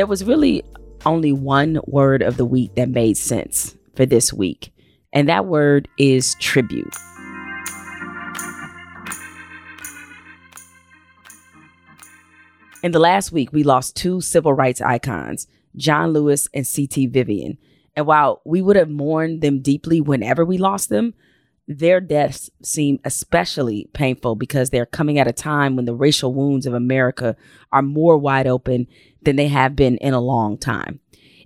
There was really only one word of the week that made sense for this week, and that word is tribute. In the last week, we lost two civil rights icons, John Lewis and C.T. Vivian. And while we would have mourned them deeply whenever we lost them, their deaths seem especially painful because they're coming at a time when the racial wounds of America are more wide open than they have been in a long time.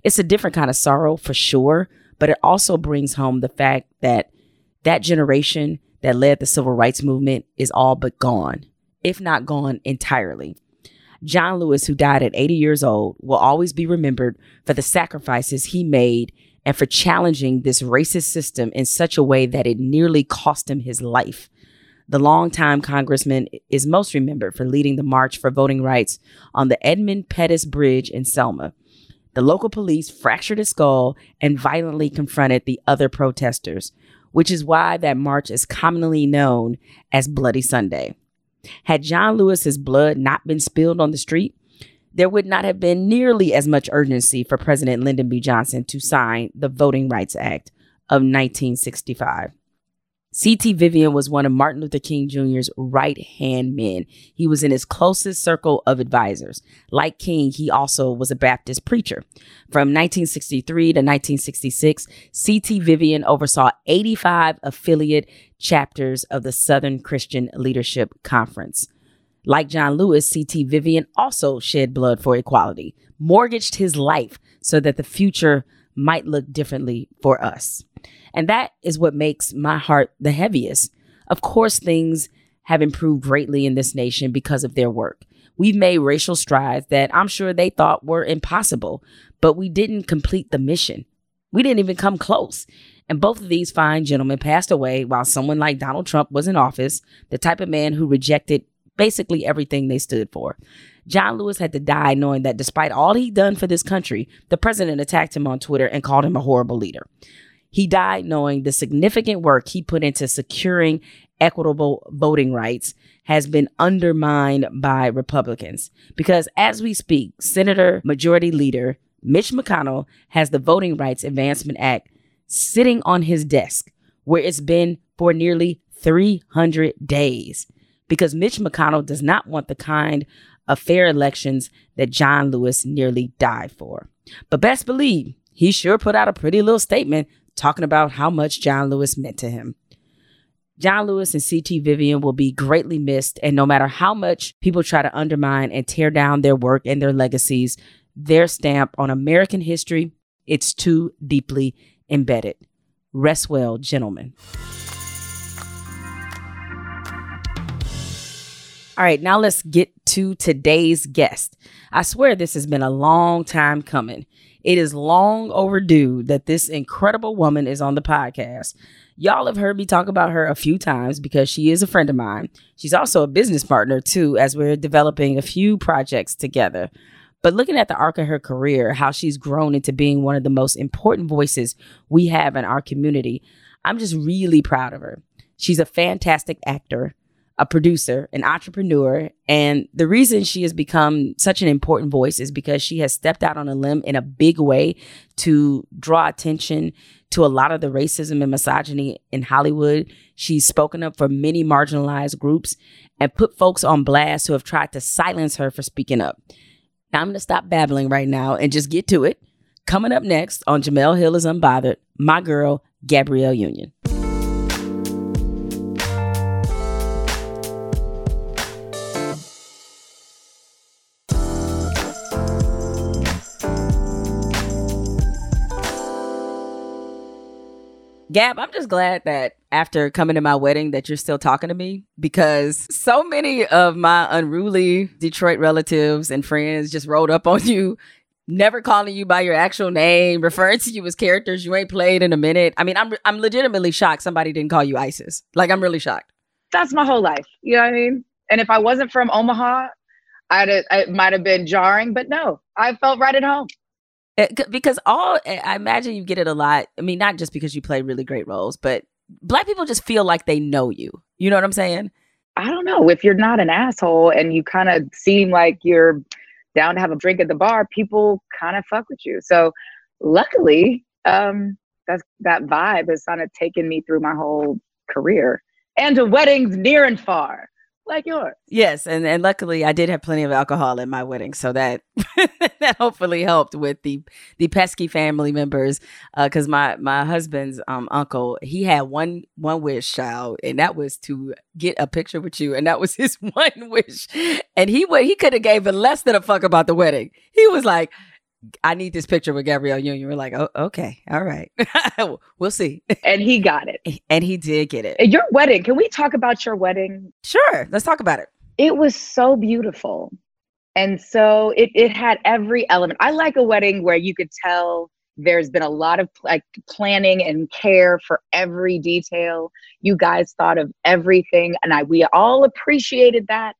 It's a different kind of sorrow for sure, but it also brings home the fact that that generation that led the civil rights movement is all but gone, if not gone entirely. John Lewis, who died at 80 years old, will always be remembered for the sacrifices he made and for challenging this racist system in such a way that it nearly cost him his life. The longtime congressman is most remembered for leading the March for Voting Rights on the Edmund Pettus Bridge in Selma. The local police fractured his skull and violently confronted the other protesters, which is why that march is commonly known as Bloody Sunday. Had John Lewis's blood not been spilled on the street, there would not have been nearly as much urgency for President Lyndon B. Johnson to sign the Voting Rights Act of 1965. C.T. Vivian was one of Martin Luther King Jr.'s right hand men. He was in his closest circle of advisors. Like King, he also was a Baptist preacher. From 1963 to 1966, C.T. Vivian oversaw 85 affiliate chapters of the Southern Christian Leadership Conference. Like John Lewis, C.T. Vivian also shed blood for equality, mortgaged his life so that the future might look differently for us. And that is what makes my heart the heaviest. Of course, things have improved greatly in this nation because of their work. We've made racial strides that I'm sure they thought were impossible, but we didn't complete the mission. We didn't even come close. And both of these fine gentlemen passed away while someone like Donald Trump was in office, the type of man who rejected basically everything they stood for. John Lewis had to die knowing that despite all he'd done for this country, the president attacked him on Twitter and called him a horrible leader. He died knowing the significant work he put into securing equitable voting rights has been undermined by Republicans. Because as we speak, Senator Majority Leader Mitch McConnell has the Voting Rights Advancement Act sitting on his desk, where it's been for nearly 300 days. Because Mitch McConnell does not want the kind of fair elections that John Lewis nearly died for. But best believe he sure put out a pretty little statement talking about how much John Lewis meant to him. John Lewis and C.T. Vivian will be greatly missed, and no matter how much people try to undermine and tear down their work and their legacies, their stamp on American history, it's too deeply embedded. Rest well, gentlemen. All right, now let's get to today's guest. I swear this has been a long time coming. It is long overdue that this incredible woman is on the podcast. Y'all have heard me talk about her a few times because she is a friend of mine. She's also a business partner too, as we're developing a few projects together. But looking at the arc of her career, how she's grown into being one of the most important voices we have in our community, I'm just really proud of her. She's a fantastic actor, a producer, an entrepreneur. And the reason she has become such an important voice is because she has stepped out on a limb in a big way to draw attention to a lot of the racism and misogyny in Hollywood. She's spoken up for many marginalized groups and put folks on blast who have tried to silence her for speaking up. Now I'm going to stop babbling right now and just get to it. Coming up next on Jemele Hill is Unbothered, my girl, Gabrielle Union. Gab, I'm just glad that after coming to my wedding that you're still talking to me because so many of my unruly Detroit relatives and friends just rolled up on you, never calling you by your actual name, referring to you as characters you ain't played in a minute. I mean, I'm I'm legitimately shocked somebody didn't call you Isis. Like I'm really shocked. That's my whole life. You know what I mean? And if I wasn't from Omaha, I'd it might have been jarring, but no, I felt right at home. It, because all I imagine you get it a lot. I mean, not just because you play really great roles, but black people just feel like they know you. You know what I'm saying? I don't know. If you're not an asshole and you kind of seem like you're down to have a drink at the bar, people kind of fuck with you. So luckily, um, that's that vibe has kind of taken me through my whole career and to weddings near and far like yours. Yes, and and luckily I did have plenty of alcohol at my wedding, so that that hopefully helped with the the pesky family members. Because uh, my my husband's um uncle he had one one wish, child, and that was to get a picture with you, and that was his one wish. And he would he could have gave less than a fuck about the wedding. He was like. I need this picture with Gabrielle Union. We're like, oh, okay, all right, we'll see. And he got it. And he did get it. Your wedding. Can we talk about your wedding? Sure. Let's talk about it. It was so beautiful. And so it, it had every element. I like a wedding where you could tell there's been a lot of like planning and care for every detail. You guys thought of everything, and I we all appreciated that.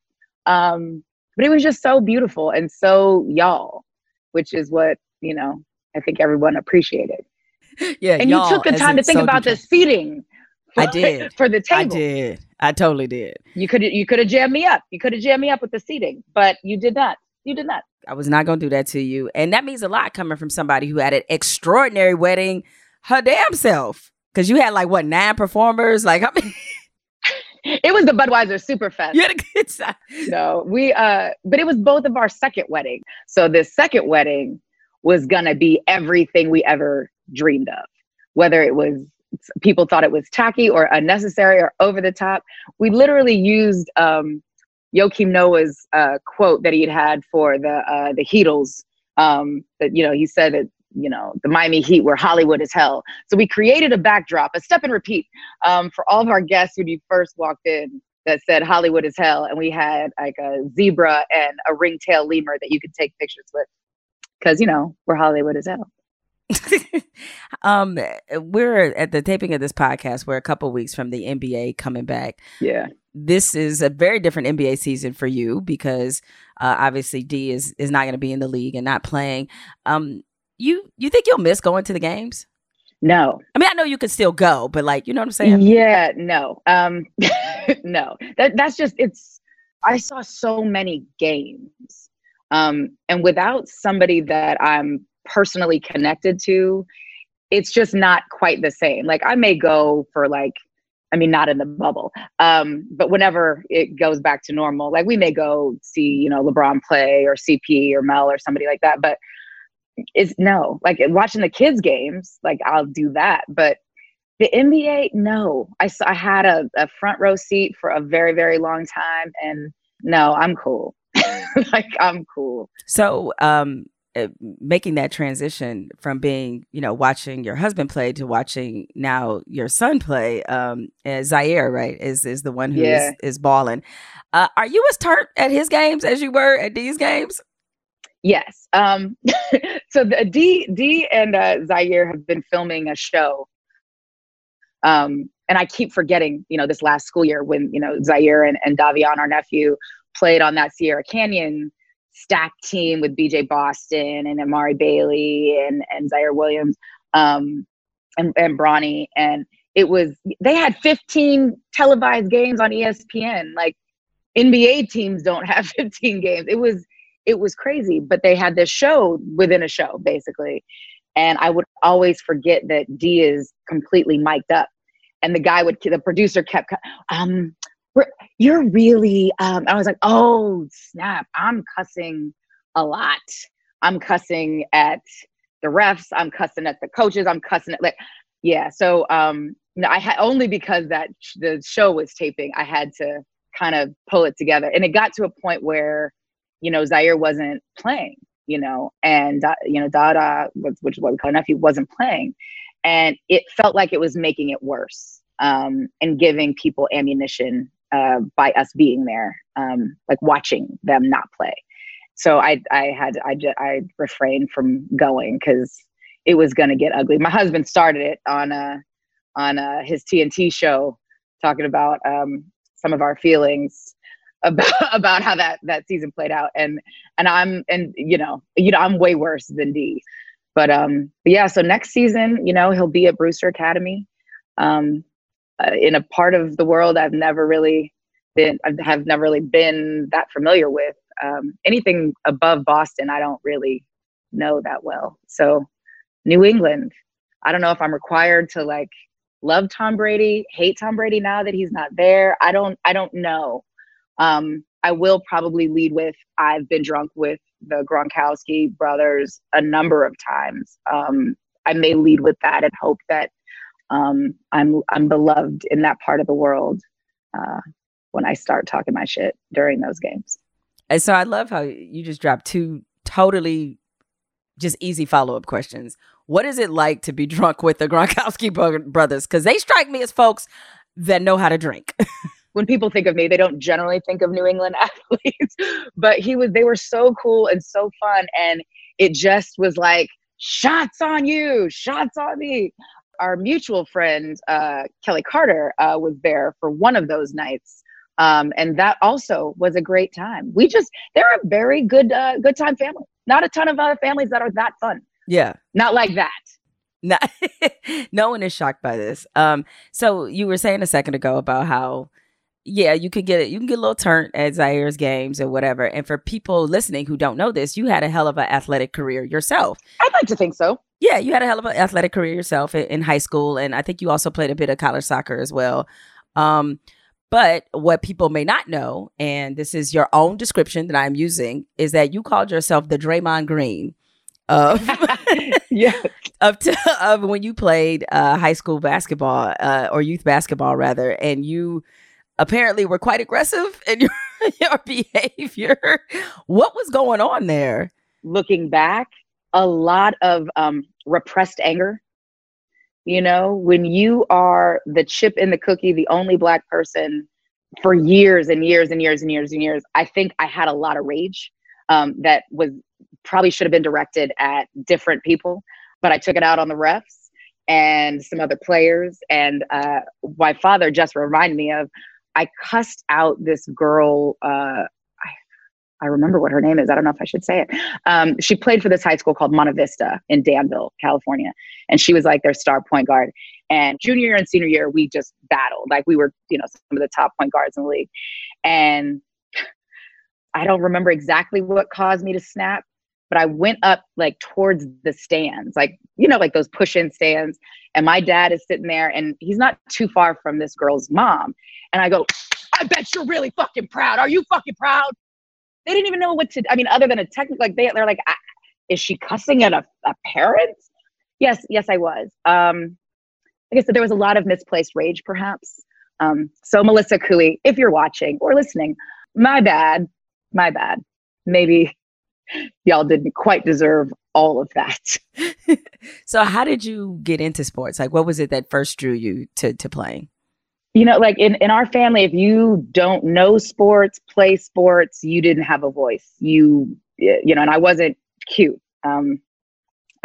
Um, but it was just so beautiful and so y'all which is what you know I think everyone appreciated. Yeah, and you took the time to think so about the seating. For, I did for the table. I did. I totally did. You could you could have jammed me up. You could have jammed me up with the seating, but you did not. You did not. I was not going to do that to you, and that means a lot coming from somebody who had an extraordinary wedding her damn self. Because you had like what nine performers? Like I mean. It was the Budweiser Superfest. You had a good time. No, we uh, but it was both of our second wedding. So this second wedding was gonna be everything we ever dreamed of. Whether it was people thought it was tacky or unnecessary or over the top. We literally used um, Joakim Noah's uh, quote that he had had for the uh, the Heatles. Um, that you know he said that you know, the Miami Heat where Hollywood is hell. So we created a backdrop, a step and repeat um, for all of our guests when you first walked in that said Hollywood is hell. And we had like a zebra and a ringtail lemur that you could take pictures with because, you know, we're Hollywood is hell. um, we're at the taping of this podcast. We're a couple weeks from the NBA coming back. Yeah, this is a very different NBA season for you because uh, obviously D is is not going to be in the league and not playing. Um, you you think you'll miss going to the games? No. I mean, I know you could still go, but like, you know what I'm saying? Yeah, no. Um no. That that's just it's I saw so many games. Um and without somebody that I'm personally connected to, it's just not quite the same. Like I may go for like I mean, not in the bubble. Um, but whenever it goes back to normal, like we may go see, you know, LeBron play or CP or Mel or somebody like that. But is no like watching the kids games like i'll do that but the nba no. I, I had a, a front row seat for a very very long time and no i'm cool. Like i'm cool. So um uh, making that transition from being you know watching your husband play to watching now your son play um zaire right is is the one who yeah. is, is balling. Uh, are you as tart at his games as you were at these games Yes. Um, so the D D and uh, Zaire have been filming a show. Um, and I keep forgetting, you know, this last school year when, you know, Zaire and, and Dahveon, our nephew, played on that Sierra Canyon stack team with BJ Boston and Amari Bailey and, and Ziaire Williams um, and, and Bronny. And it was, they had 15 televised games on ESPN. Like NBA teams don't have 15 games. It was, it was crazy. But they had this show within a show, basically. And I would always forget that D is completely mic'd up. And the guy would, the producer kept, um, you're really, um, I was like, oh, snap. I'm cussing a lot. I'm cussing at the refs. I'm cussing at the coaches. I'm cussing at, like, yeah. So, um, no, I had only because that sh- the show was taping, I had to kind of pull it together. And it got to a point where you know, Zaire wasn't playing, you know, and, you know, Dada, which is what we call nephew, wasn't playing. And it felt like it was making it worse um, and giving people ammunition uh, by us being there, um, like watching them not play. So I, I had, I, I refrained from going because it was going to get ugly. My husband started it on, a, on a, his TNT show, talking about um, some of our feelings about about how that that season played out and and i'm and you know you know i'm way worse than d but um but yeah so next season you know he'll be at brewster academy um uh, in a part of the world i've never really been i have never really been that familiar with Um, anything above Boston, I don't really know that well. So New England, I don't know if I'm required to like love Tom Brady, hate Tom Brady now that he's not there. I don't I don't know. Um, I will probably lead with I've been drunk with the Gronkowski brothers a number of times. Um, I may lead with that and hope that um, I'm I'm beloved in that part of the world uh, when I start talking my shit during those games. And so I love how you just dropped two totally just easy follow up questions. What is it like to be drunk with the Gronkowski brothers? Because they strike me as folks that know how to drink. when people think of me, they don't generally think of New England athletes, but he was, they were so cool and so fun. And it just was like, shots on you, shots on me. Our mutual friend, uh, Kelly Carter, uh, was there for one of those nights. Um, and that also was a great time. We just, they're a very good, uh, good time family. Not a ton of other families that are that fun. Yeah. Not like that. Not, no one is shocked by this. Um, so you were saying a second ago about how, yeah, you could get it. You can get a little turnt at Zaire's games or whatever. And for people listening who don't know this, you had a hell of an athletic career yourself. I'd like to think so. Yeah, you had a hell of an athletic career yourself in, high school, and I think you also played a bit of college soccer as well. Um, but what people may not know, and this is your own description that I'm using, is that you called yourself the Draymond Green of yeah of, t- of when you played uh, high school basketball uh, or youth basketball rather, and you apparently we were quite aggressive in your your behavior. What was going on there? Looking back, a lot of um, repressed anger. You know, when you are the chip in the cookie, the only black person for years and years and years and years and years, I think I had a lot of rage um, that was probably should have been directed at different people, but I took it out on the refs and some other players. And uh, my father just reminded me of I cussed out this girl. Uh, I, I remember what her name is. I don't know if I should say it. Um, she played for this high school called Monte Vista in Danville, California, and she was like their star point guard. And junior year and senior year, we just battled. Like we were, you know, some of the top point guards in the league. And I don't remember exactly what caused me to snap, but I went up like towards the stands, like, you know, like those push in stands. And my dad is sitting there and he's not too far from this girl's mom. And I go, I bet you're really fucking proud. Are you fucking proud? They didn't even know what to, I mean, other than a technical, like they, they're like, is she cussing at a, a parent? Yes, yes, I was. Um, like I said, there was a lot of misplaced rage, perhaps. Um, so Melissa Cooey, if you're watching or listening, my bad, my bad. Maybe y'all didn't quite deserve all of that. so how did you get into sports? Like what was it that first drew you to to playing? You know, like in, in our family, if you don't know sports, play sports, you didn't have a voice. You you know, and I wasn't cute. Um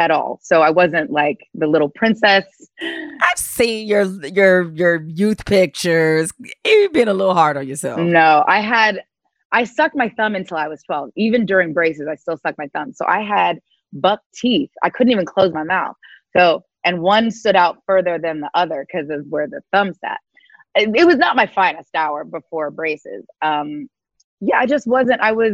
at all. So I wasn't like the little princess. I've seen your your your youth pictures. You've been a little hard on yourself. No, I had I sucked my thumb until I was 12. Even during braces, I still sucked my thumb. So I had buck teeth. I couldn't even close my mouth. So, and one stood out further than the other because of where the thumb sat. It, it, was not my finest hour before braces. Um, yeah, I just wasn't, I was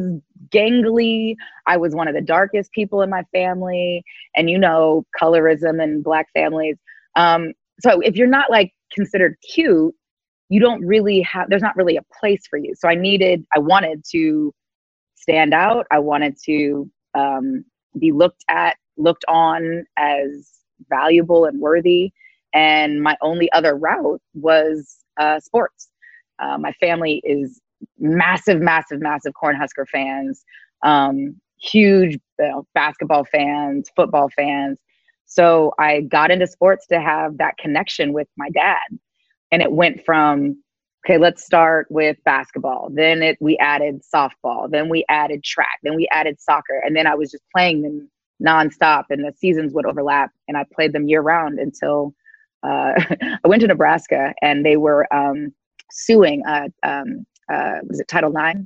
gangly. I was one of the darkest people in my family. And you know, colorism and black families. Um, so if you're not like considered cute, you don't really have there's not really a place for you. So i needed i wanted to stand out. I wanted to um, be looked at looked on as valuable and worthy. And my only other route was uh, sports. Uh, my family is massive massive massive cornhusker fans um, huge you know, basketball fans football fans. So i got into sports to have that connection with my dad and it went from okay let's start with basketball. Then it we added softball. Then we added track. Then we added soccer. And then i was just playing them nonstop and the seasons would overlap and i played them year round until uh, i went to nebraska and they were um, suing uh, um, uh, was it title ix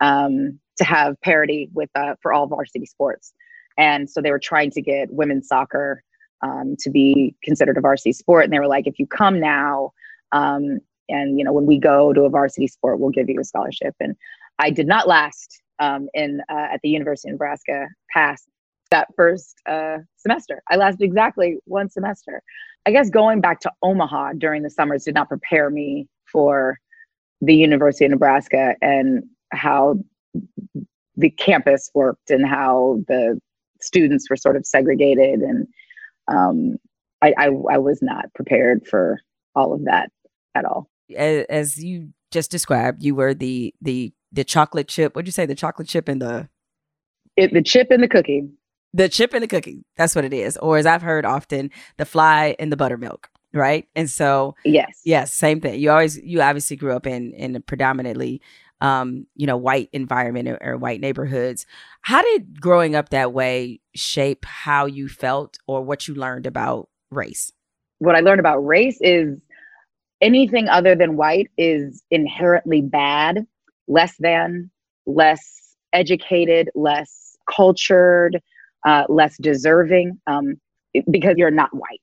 um, to have parity with uh, for all varsity sports. And so they were trying to get women's soccer um, to be considered a varsity sport. And they were like if you come now um, and you know, when we go to a varsity sport, we'll give you a scholarship. And I did not last um, in uh, at the University of Nebraska past that first uh, semester. I lasted exactly one semester. I guess going back to Omaha during the summers did not prepare me for the University of Nebraska and how the campus worked and how the students were sort of segregated and um, I, I, I was not prepared for all of that at all. As you just described, you were the the the chocolate chip. What'd you say? The chocolate chip and the it, the chip and the cookie. The chip and the cookie. That's what it is. Or as I've heard often, the fly and the buttermilk. Right. And so yes, yes, same thing. You always you obviously grew up in in a predominantly um, you know, white environment or, or white neighborhoods. How did growing up that way shape how you felt or what you learned about race? What I learned about race is anything other than white is inherently bad, less than, less educated, less cultured, uh, less deserving, um, because you're not white.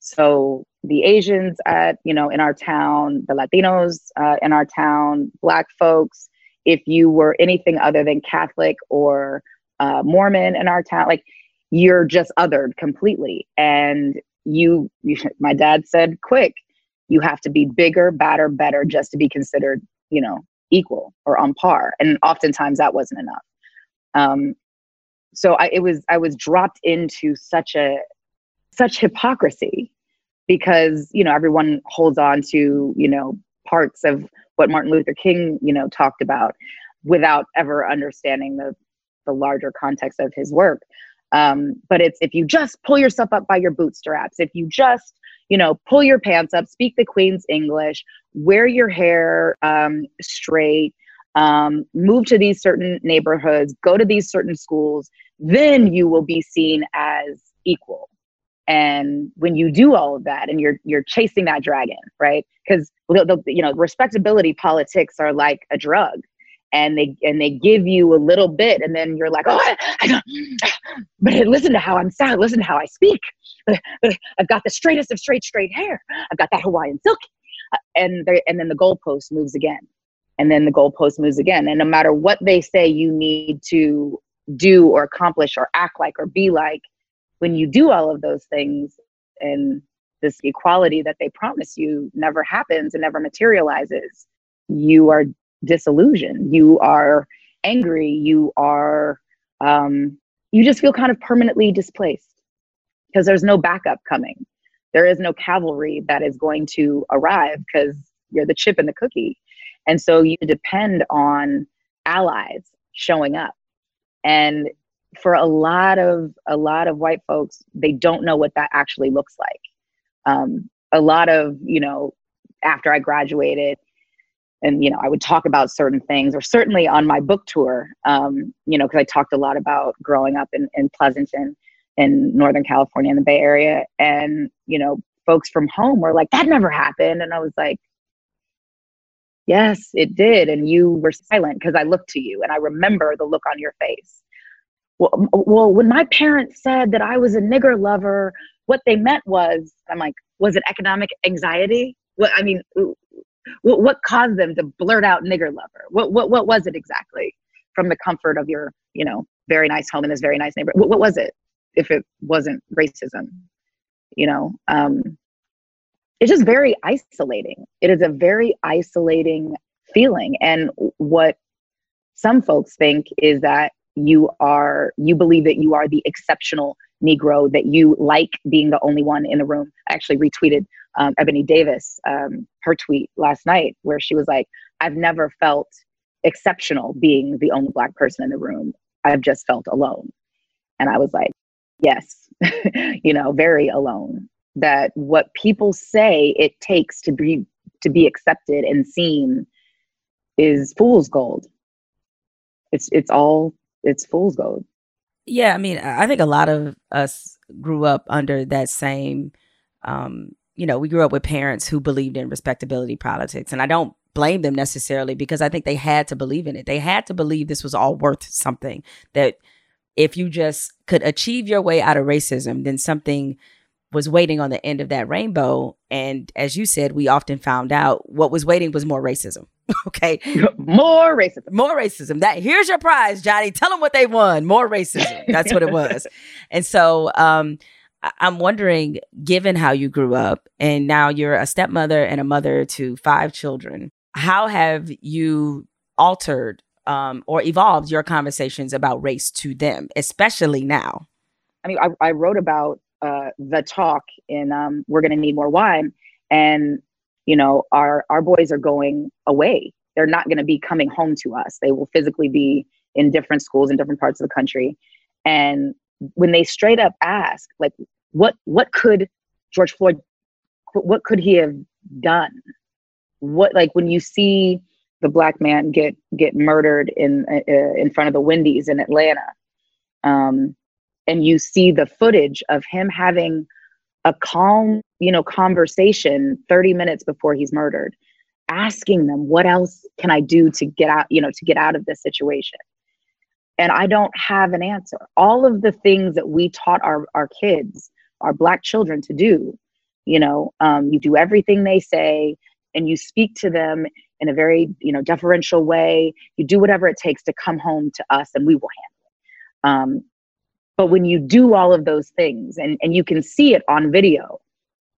So the Asians at you know in our town, the Latinos uh, in our town, Black folks, if you were anything other than Catholic or uh, Mormon in our town, like you're just othered completely. And you, you, my dad said, quick, you have to be bigger, badder, better just to be considered, you know, equal or on par. And oftentimes that wasn't enough. Um, so I, it was, I was dropped into such a, such hypocrisy because you know everyone holds on to you know parts of what Martin Luther King you know talked about without ever understanding the the larger context of his work. Um, but it's if you just pull yourself up by your bootstraps, if you just you know pull your pants up, speak the Queen's English, wear your hair um, straight, um, move to these certain neighborhoods, go to these certain schools, then you will be seen as equal. And when you do all of that and you're you're chasing that dragon right? Because you know respectability politics are like a drug and they and they give you a little bit and then you're like oh I, I but listen to how i'm sound listen to how i speak. I've got the straightest of straight straight hair. I've got that hawaiian silk. Uh, and and then the goalpost moves again. And then the goalpost moves again. And no matter what they say you need to do or accomplish or act like or be like when you do all of those things and this equality that they promise you never happens and never materializes, you are disillusioned. You are angry. You are, um, you just feel kind of permanently displaced because there's no backup coming. There is no cavalry that is going to arrive because you're the chip in the cookie. And so you depend on allies showing up. And for a lot of a lot of white folks they don't know what that actually looks like um, a lot of you know after i graduated and you know i would talk about certain things or certainly on my book tour um, you know because i talked a lot about growing up in, in pleasanton in northern california in the bay area. And you know folks from home were like that never happened. And i was like yes it did. And you were silent because i looked to you and i remember the look on your face. Well, well, when my parents said that I was a nigger lover, what they meant was, I'm like, was it economic anxiety? What I mean, what, what caused them to blurt out nigger lover? What, what, what was it exactly? From the comfort of your, you know, very nice home in this very nice neighborhood. What, what was it? If it wasn't racism, you know, um, it's just very isolating. It is a very isolating feeling. And what some folks think is that you are you believe that you are the exceptional negro that you like being the only one in the room. I actually retweeted um, ebony davis um, her tweet last night where she was like i've never felt exceptional being the only black person in the room. I've just felt alone. And i was like yes you know very alone. That what people say it takes to be to be accepted and seen is fool's gold. It's it's all it's fool's gold. Yeah, I mean, I think a lot of us grew up under that same um, you know, we grew up with parents who believed in respectability politics. And I don't blame them necessarily because I think they had to believe in it. They had to believe this was all worth something. That if you just could achieve your way out of racism, then something was waiting on the end of that rainbow. And as you said, we often found out what was waiting was more racism okay. More racism. More racism. That here's your prize, Johnny. Tell them what they won. More racism. That's what it was. and so um I'm wondering, given how you grew up and now you're a stepmother and a mother to five children, how have you altered um, or evolved your conversations about race to them, especially now? I mean, I, I wrote about uh, the talk in um, "We're Going to Need More Wine," and you know, our our boys are going away. They're not going to be coming home to us. They will physically be in different schools in different parts of the country, and when they straight up ask, like, what what could George Floyd, what could he have done? What like when you see the black man get get murdered in uh, in front of the Wendy's in Atlanta, um, and you see the footage of him having a calm, you know, conversation 30 minutes before he's murdered, asking them, "What else can I do to get out, you know, to get out of this situation?" And I don't have an answer. All of the things that we taught our our kids, our black children, to do, you know, um, you do everything they say, and you speak to them in a very you know deferential way you do whatever it takes to come home to us and we will handle it um, but when you do all of those things and, and you can see it on video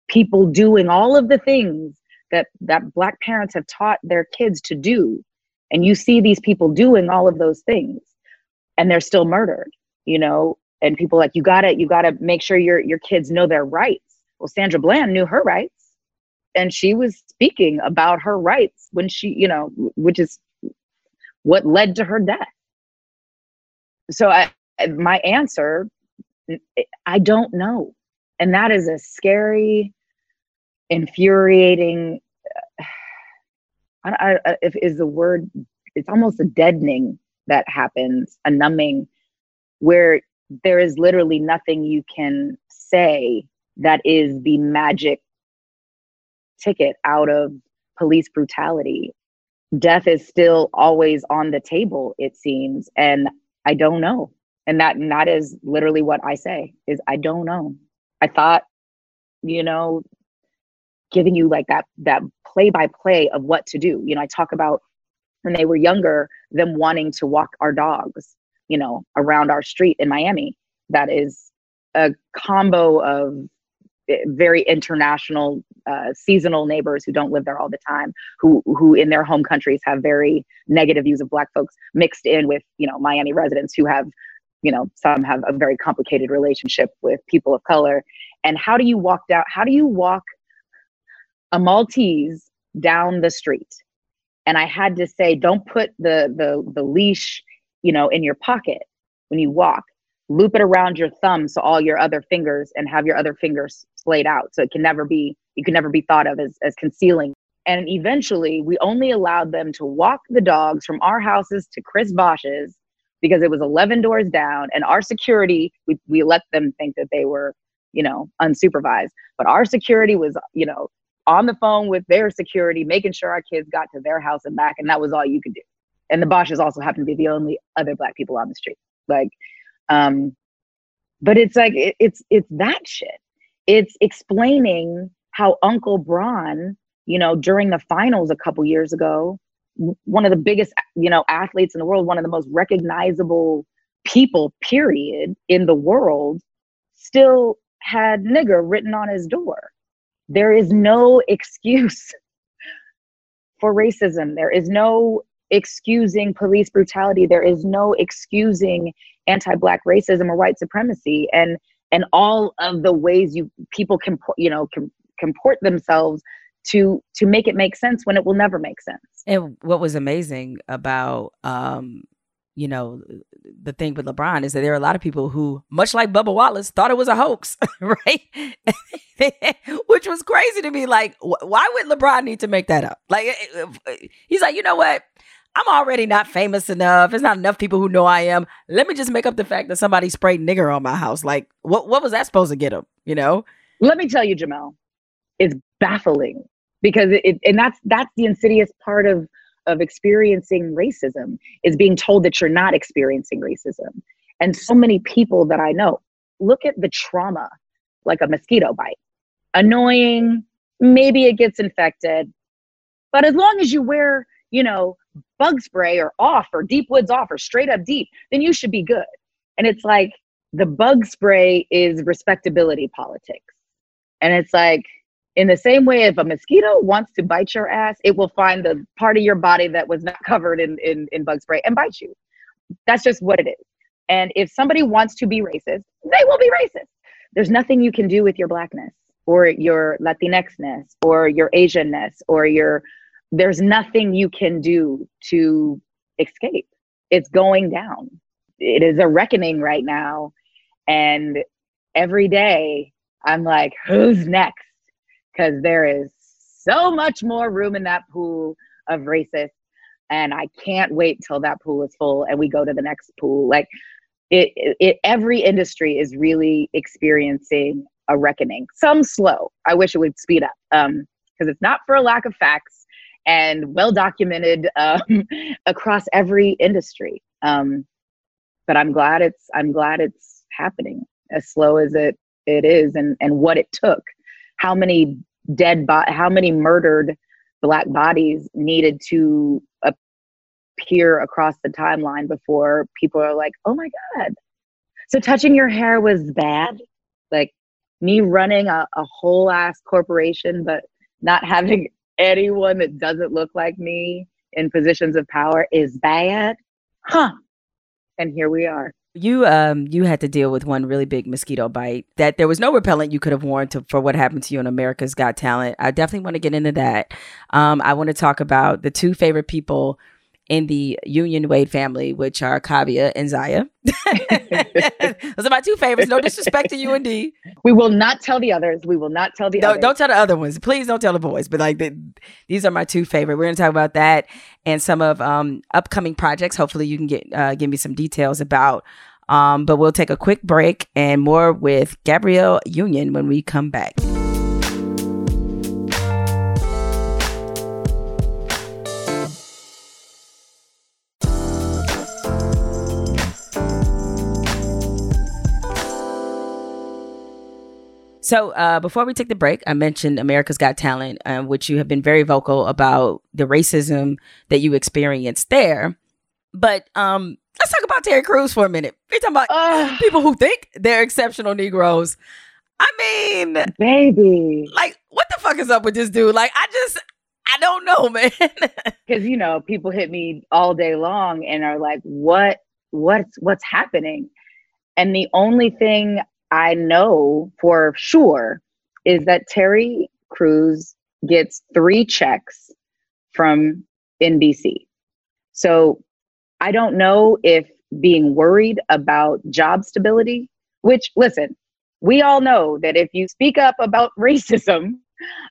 people doing all of the things that that black parents have taught their kids to do and you see these people doing all of those things and they're still murdered you know and people like you gotta you gotta make sure your your kids know their rights well sandra bland knew her rights and she was speaking about her rights when she, you know, which is what led to her death. So I, my answer, I don't know. And that is a scary, infuriating, I, I, if is the word, it's almost a deadening that happens, a numbing, where there is literally nothing you can say that is the magic ticket out of police brutality. Death is still always on the table, it seems, and I don't know. And that and that is literally what I say is I don't know. I thought, you know, giving you like that that play by play of what to do. You know, I talk about when they were younger, them wanting to walk our dogs, you know, around our street in Miami. That is a combo of very international uh, seasonal neighbors who don't live there all the time who who in their home countries have very negative views of black folks mixed in with you know miami residents who have you know some have a very complicated relationship with people of color. And how do you walk down how do you walk a maltese down the street? And i had to say don't put the the the leash you know in your pocket when you walk. Loop it around your thumb so all your other fingers and have your other fingers splayed out. So it can never be you can never be thought of as, as concealing. And eventually we only allowed them to walk the dogs from our houses to chris bosh's because it was 11 doors down and our security we, we let them think that they were you know unsupervised. But our security was you know on the phone with their security making sure our kids got to their house and back and that was all you could do. And the Boshes also happened to be the only other black people on the street. Like um, but it's like it, it's it's that shit. It's explaining how Uncle Bron, you know, during the finals a couple years ago, one of the biggest, you know, athletes in the world, one of the most recognizable people, period, in the world, still had nigger written on his door. There is no excuse for racism. There is no excusing police brutality. There is no excusing anti-black racism or white supremacy and and all of the ways you people can you know can comport themselves to to make it make sense when it will never make sense and what was amazing about um you know the thing with lebron is that there are a lot of people who much like bubba wallace thought it was a hoax right which was crazy to me like why would lebron need to make that up like eh, eh, eh, he's like you know what I'm already not famous enough. There's not enough people who know I am. Let me just make up the fact that somebody sprayed nigger on my house. Like, what what was that supposed to get him? You know? Let me tell you, Jemele, it's baffling because it, and that's that's the insidious part of of experiencing racism is being told that you're not experiencing racism. And so many people that I know look at the trauma like a mosquito bite. Annoying, maybe it gets infected, but as long as you wear you know, bug spray or off or deep woods off or straight up DEET, then you should be good. And it's like the bug spray is respectability politics. And it's like, in the same way, if a mosquito wants to bite your ass, it will find the part of your body that was not covered in, in, in bug spray and bite you. That's just what it is. And if somebody wants to be racist, they will be racist. There's nothing you can do with your blackness or your Latinxness or your Asianness or your, there's nothing you can do to escape. It's going down. It is a reckoning right now. And every day I'm like, who's next? Because there is so much more room in that pool of racists. And I can't wait till that pool is full and we go to the next pool. Like it, it every industry is really experiencing a reckoning. Some slow. I wish it would speed up because um, it's not for a lack of facts and well documented um, across every industry. Um, but I'm glad it's I'm glad it's happening as slow as it it is and and what it took. How many dead bo- how many murdered black bodies needed to appear across the timeline before people are like, "Oh my god." So touching your hair was bad? Like me running a, a whole ass corporation, but not having anyone that doesn't look like me in positions of power is bad? Huh. And here we are. You um you had to deal with one really big mosquito bite that there was no repellent you could have worn to for what happened to you on America's Got Talent. I definitely want to get into that. Um, I want to talk about the two favorite people in the Union Wade family, which are Kaavia and Zaya. Those are my two favorites. No disrespect to you and D. We will not tell the others. We will not tell the no, others. Don't tell the other ones. Please don't tell the boys. But like the, these are my two favorite. We're going to talk about that and some of um, upcoming projects. Hopefully, you can get uh, give me some details about. Um, but we'll take a quick break and more with Gabrielle Union when we come back. So uh, before we take the break, I mentioned America's Got Talent, uh, which you have been very vocal about the racism that you experienced there. But um, let's talk about Terry Crews for a minute. We're talking about people who think they're exceptional Negroes. I mean, baby, like what the fuck is up with this dude? Like, I just, I don't know, man. Because you know, people hit me all day long and are like, "What? What's what's happening?" And the only thing I know for sure is that Terry Crews gets three checks from NBC. So I don't know if being worried about job stability, which, listen, we all know that if you speak up about racism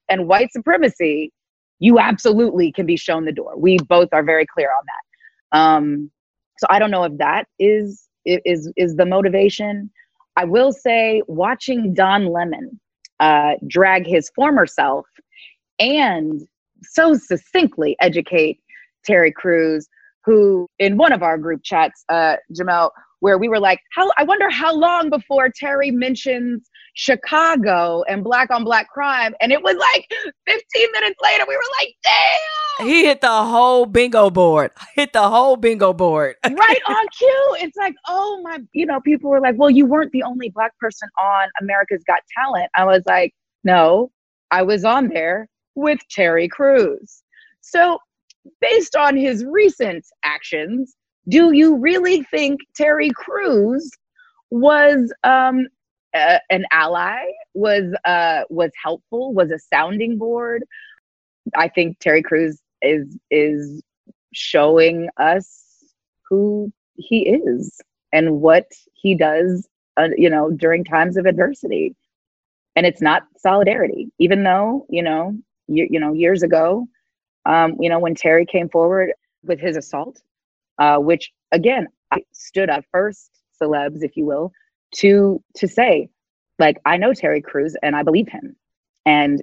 and white supremacy, you absolutely can be shown the door. We both are very clear on that. Um, so I don't know if that is is is the motivation. I will say, watching Don Lemon uh, drag his former self and so succinctly educate Terry Crews, who in one of our group chats, uh, Jemele, where we were like, how I wonder how long before Terry mentions Chicago and black on black crime. And it was like 15 minutes later, we were like, damn. He hit the whole bingo board. Hit the whole bingo board. right on cue. It's like, oh my, you know, people were like, well, you weren't the only black person on America's Got Talent. I was like, no, I was on there with Terry Crews. So based on his recent actions, do you really think Terry Crews was um, uh, an ally? Was uh, was helpful? Was a sounding board? I think Terry Crews is is showing us who he is and what he does. Uh, you know, during times of adversity, and it's not solidarity. Even though you know, you, you know, years ago, um, you know, when Terry came forward with his assault uh, which again, I stood up first, celebs, if you will, to to say, like, I know Terry Crews and I believe him. And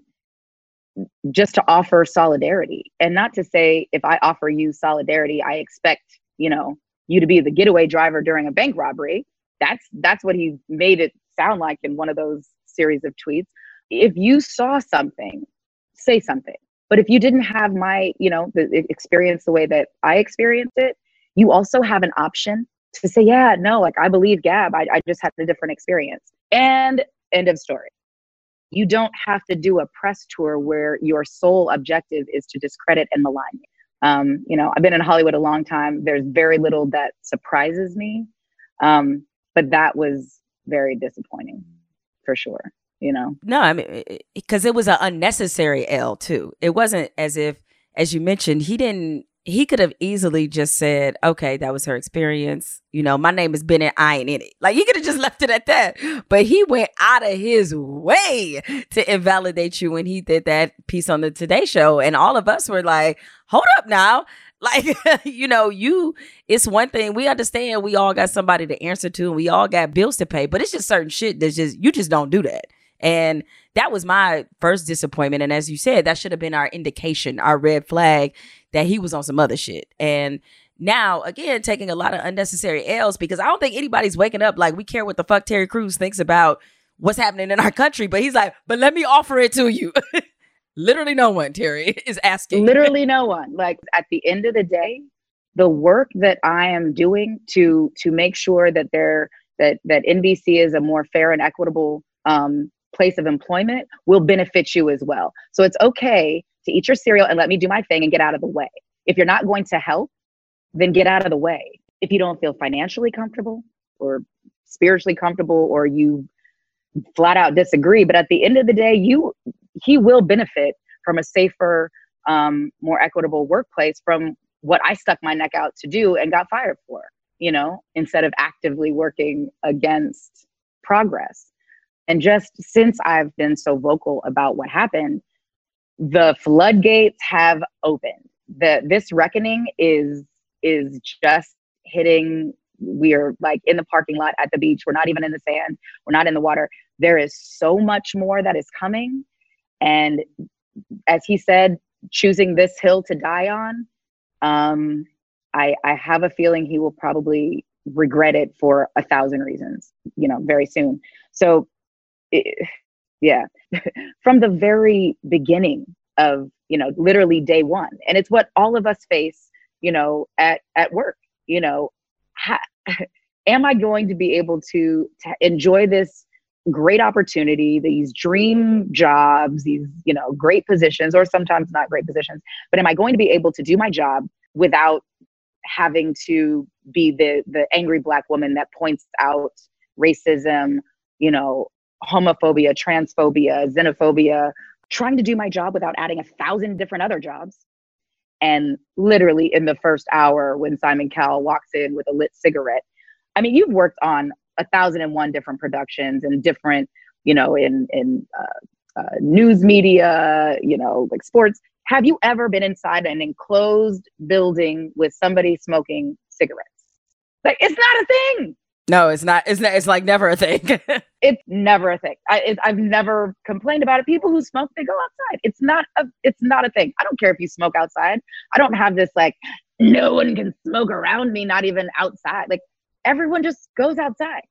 just to offer solidarity and not to say if I offer you solidarity, I expect, you know, you to be the getaway driver during a bank robbery. That's that's what he made it sound like in one of those series of tweets. If you saw something, say something. But if you didn't have my, you know, the experience the way that I experienced it, you also have an option to say, yeah, no, like I believe Gab. I, I just had a different experience. And end of story. You don't have to do a press tour where your sole objective is to discredit and malign me. Um, you know, I've been in Hollywood a long time. There's very little that surprises me. Um, but that was very disappointing for sure you know? No i mean because it was an unnecessary l too. It wasn't as if as you mentioned he didn't he could have easily just said okay that was her experience. You know my name is bennett i ain't in it. Like he could have just left it at that. But he went out of his way to invalidate you when he did that piece on the today show. And all of us were like hold up now. Like, you know, you, it's one thing we understand we all got somebody to answer to and we all got bills to pay, but it's just certain shit that's just, you just don't do that. And that was my first disappointment. And as you said, that should have been our indication, our red flag that he was on some other shit. And now, again, taking a lot of unnecessary L's because I don't think anybody's waking up like we care what the fuck Terry Crews thinks about what's happening in our country. But he's like, but let me offer it to you. Literally no one, Terry, is asking. Literally no one. Like at the end of the day, the work that I am doing to to make sure that there that that NBC is a more fair and equitable um, place of employment will benefit you as well. So it's okay to eat your cereal and let me do my thing and get out of the way. If you're not going to help, then get out of the way. If you don't feel financially comfortable or spiritually comfortable or you flat out disagree, but at the end of the day, you he will benefit from a safer, um, more equitable workplace from what I stuck my neck out to do and got fired for, you know, instead of actively working against progress. And just since I've been so vocal about what happened, the floodgates have opened. The this reckoning is is just hitting we are like in the parking lot at the beach. We're not even in the sand. We're not in the water. There is so much more that is coming. And as he said, choosing this hill to die on, um, I, I have a feeling he will probably regret it for a thousand reasons, you know, very soon. So, it, yeah, from the very beginning of, you know, literally day one. And it's what all of us face, you know, at, at work, you know, am I going to be able to, to enjoy this great opportunity, these dream jobs, these, you know, great positions, or sometimes not great positions. But am I going to be able to do my job without having to be the the angry black woman that points out racism, you know, homophobia, transphobia, xenophobia, trying to do my job without adding a thousand different other jobs. And literally in the first hour, when Simon Cowell walks in with a lit cigarette, I mean, you've worked on a thousand and one different productions and different, you know, in in uh, uh, news media, you know, like sports. Have you ever been inside an enclosed building with somebody smoking cigarettes? Like, it's not a thing. No, it's not. It's not. It's like never a thing. it's never a thing. I, it, I've never complained about it. People who smoke, they go outside. It's not a. It's not a thing. I don't care if you smoke outside. I don't have this like no one can smoke around me, not even outside. Like everyone just goes outside.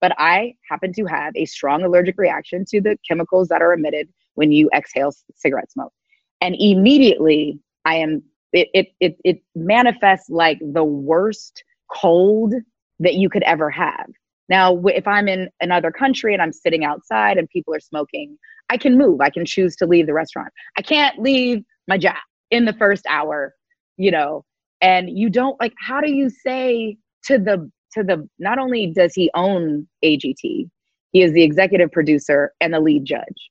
But I happen to have a strong allergic reaction to the chemicals that are emitted when you exhale cigarette smoke. And immediately I am, it, it, it, it manifests like the worst cold that you could ever have. Now, if I'm in another country and I'm sitting outside and people are smoking, I can move. I can choose to leave the restaurant. I can't leave my job in the first hour, you know. And you don't like, how do you say to the to the not only does he own AGT, he is the executive producer and the lead judge.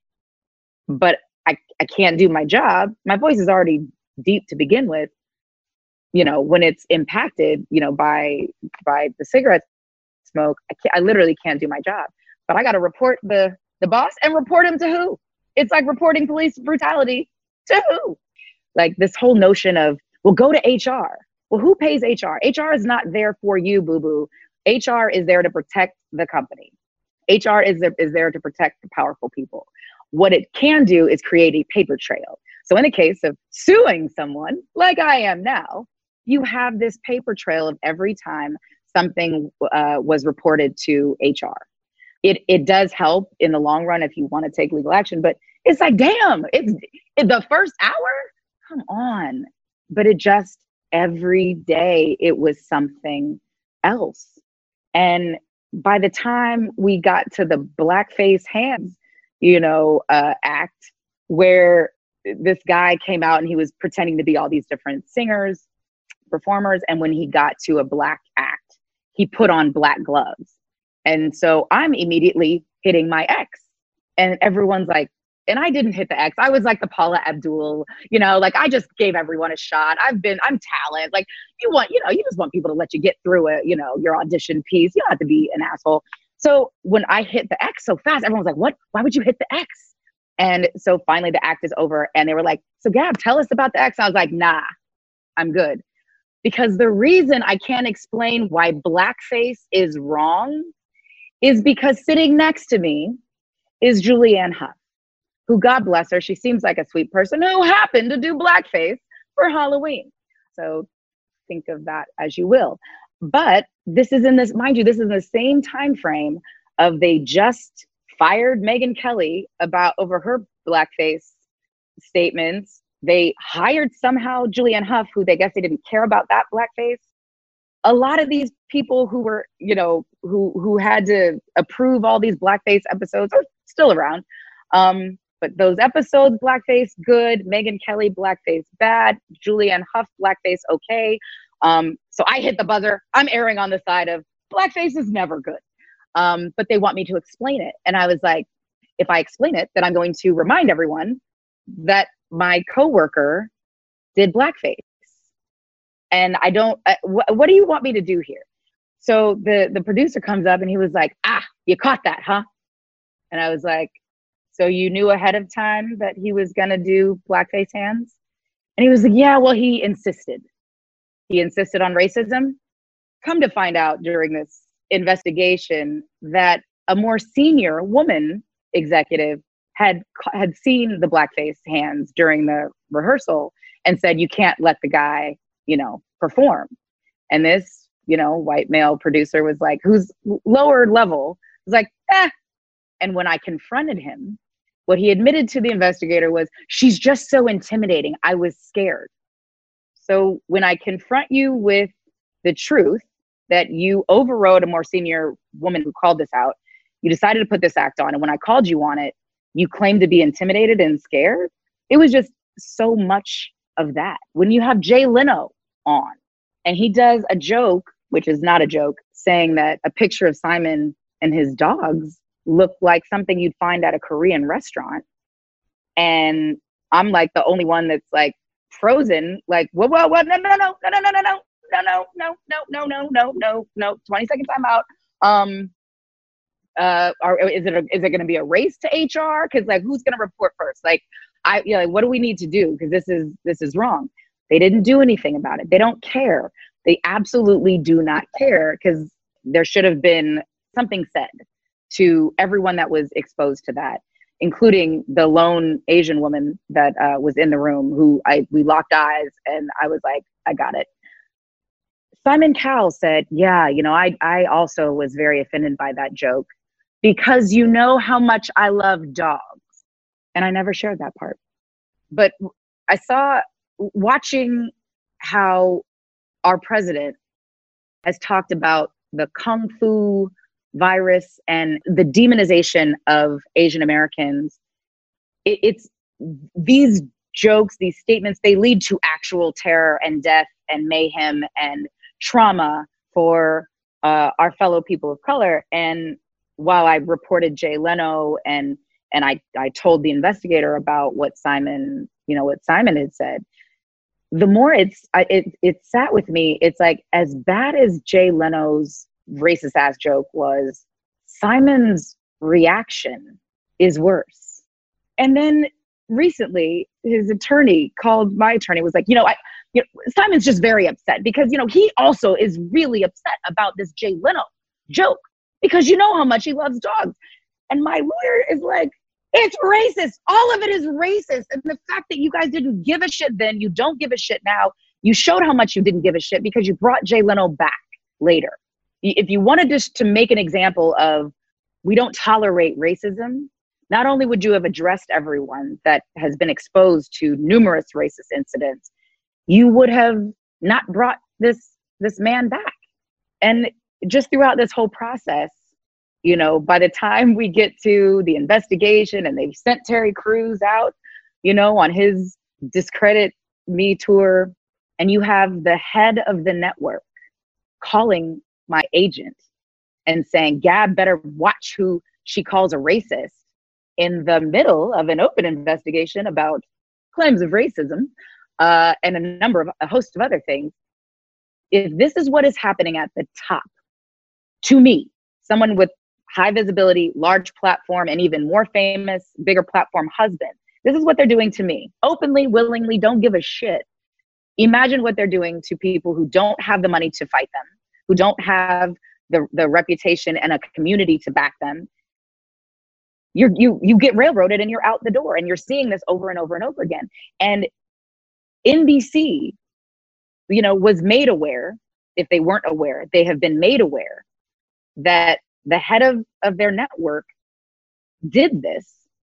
But I, I can't do my job. My voice is already deep to begin with. You know, when it's impacted, you know, by by the cigarette smoke, I, can't, I literally can't do my job. But I got to report the the boss and report him to who? It's like reporting police brutality to who? Like this whole notion of, well, go to HR. Well, who pays HR? HR is not there for you, boo boo. HR is there to protect the company. HR is there, is there to protect the powerful people. What it can do is create a paper trail. So, in the case of suing someone, like I am now, you have this paper trail of every time something uh, was reported to HR. It, it does help in the long run if you want to take legal action, but it's like, damn, it's it, the first hour come on. But it just every day it was something else. And by the time we got to the blackface hands, you know, uh, act where this guy came out and he was pretending to be all these different singers, performers, and when he got to a black act, he put on black gloves. And so I'm immediately hitting my ex. And everyone's like, and I didn't hit the X. I was like the Paula Abdul, you know, like I just gave everyone a shot. I've been, I'm talent. Like you want, you know, you just want people to let you get through it, you know, your audition piece. You don't have to be an asshole. So when I hit the X so fast, everyone was like, what? Why would you hit the X? And so finally the act is over and they were like, so Gab, tell us about the X. I was like, nah, I'm good. Because the reason I can't explain why blackface is wrong is because sitting next to me is Julianne Hough, who, God bless her, she seems like a sweet person who happened to do blackface for Halloween. So think of that as you will. But this is in this, mind you, this is in the same time frame of they just fired Megyn Kelly about over her blackface statements. They hired somehow Julianne Hough, who they guess they didn't care about that blackface. A lot of these people who were, you know, who who had to approve all these blackface episodes are still around. Um, but those episodes, blackface, good. Megyn Kelly, blackface, bad. Julianne Hough, blackface, okay. Um, so I hit the buzzer. I'm erring on the side of blackface is never good. Um, but they want me to explain it. And I was like, if I explain it, then I'm going to remind everyone that my coworker did blackface. And I don't, uh, wh- what do you want me to do here? So the, the producer comes up and he was like, ah, you caught that, huh? And I was like, so you knew ahead of time that he was going to do blackface hands? And he was like, Yeah, well, he insisted. He insisted on racism. Come to find out during this investigation that a more senior woman executive had had seen the blackface hands during the rehearsal and said you can't let the guy you know perform and this you know white male producer was like who's lower level was like eh and when I confronted him, what he admitted to the investigator was, She's just so intimidating. I was scared. So when I confront you with the truth that you overrode a more senior woman who called this out, you decided to put this act on. And when I called you on it, you claimed to be intimidated and scared. It was just so much of that. When you have Jay Leno on and he does a joke, which is not a joke, saying that a picture of Simon and his dogs looked like something you'd find at a Korean restaurant. And I'm like the only one that's like frozen, like, whoa, whoa, whoa, no, no, no, no, no, no, no, no, no, no, no, no, no, no, no, no, no, 20 second time out. Um, uh, are, is it a, is it going to be a race to HR? Because like, who's going to report first? Like, I, you know, like, what do we need to do? Because this is this is wrong. They didn't do anything about it. They don't care. They absolutely do not care because there should have been something said to everyone that was exposed to that, including the lone Asian woman that uh, was in the room who I we locked eyes and I was like, I got it. Simon Cowell said, Yeah, you know, I, I also was very offended by that joke because you know how much I love dogs. And I never shared that part. But I saw watching how our president has talked about the kung fu virus and the demonization of Asian Americans, it, it's these jokes, these statements, they lead to actual terror and death and mayhem and trauma for uh, our fellow people of color. And while I reported Jay Leno and and I, I told the investigator about what Simon, you know, what Simon had said, the more it's I, it it sat with me. It's like as bad as Jay Leno's racist ass joke was Simon's reaction is worse. And then recently, his attorney called my attorney, was like, you know, I, you know, Simon's just very upset because, you know, he also is really upset about this Jay Leno joke because you know how much he loves dogs. And my lawyer is like, it's racist. All of it is racist. And the fact that you guys didn't give a shit then, you don't give a shit now. You showed how much you didn't give a shit because you brought Jay Leno back later if you wanted just to make an example of we don't tolerate racism, not only would you have addressed everyone that has been exposed to numerous racist incidents, you would have not brought this this man back. And just throughout this whole process, you know, by the time we get to the investigation and they've sent Terry Crews out, you know, on his discredit me tour, and you have the head of the network calling my agent and saying, Gab better watch who she calls a racist in the middle of an open investigation about claims of racism uh, and a number of a host of other things. If this is what is happening at the top, to me, someone with high visibility, large platform, and even more famous, bigger platform husband, this is what they're doing to me openly, willingly, don't give a shit. Imagine what they're doing to people who don't have the money to fight them, who don't have the, the reputation and a community to back them. You're, you you get railroaded and you're out the door and you're seeing this over and over and over again and nbc you know was made aware if they weren't aware they have been made aware that the head of, of their network did this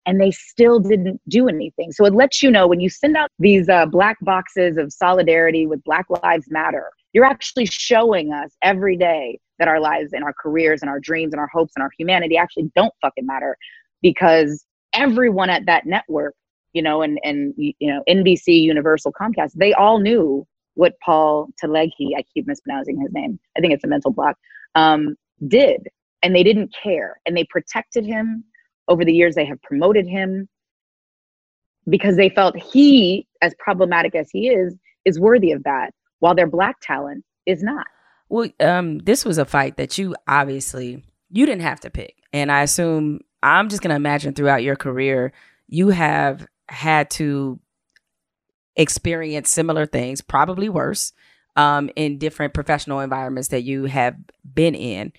and they still didn't do anything. So it lets you know when you send out these uh, black boxes of solidarity with Black Lives Matter, you're actually showing us every day that our lives and our careers and our dreams and our hopes and our humanity actually don't fucking matter because everyone at that network, you know, and and you know NBC, Universal, Comcast, they all knew what Paul Taleghi, I keep mispronouncing his name. I think it's a mental block. Um, did and they didn't care and they protected him over the years they have promoted him because they felt he as problematic as he is is worthy of that while their black talent is not. Well um this was a fight that you obviously you didn't have to pick and i assume i'm just going to imagine throughout your career you have had to experience similar things probably worse um, in different professional environments that you have been in.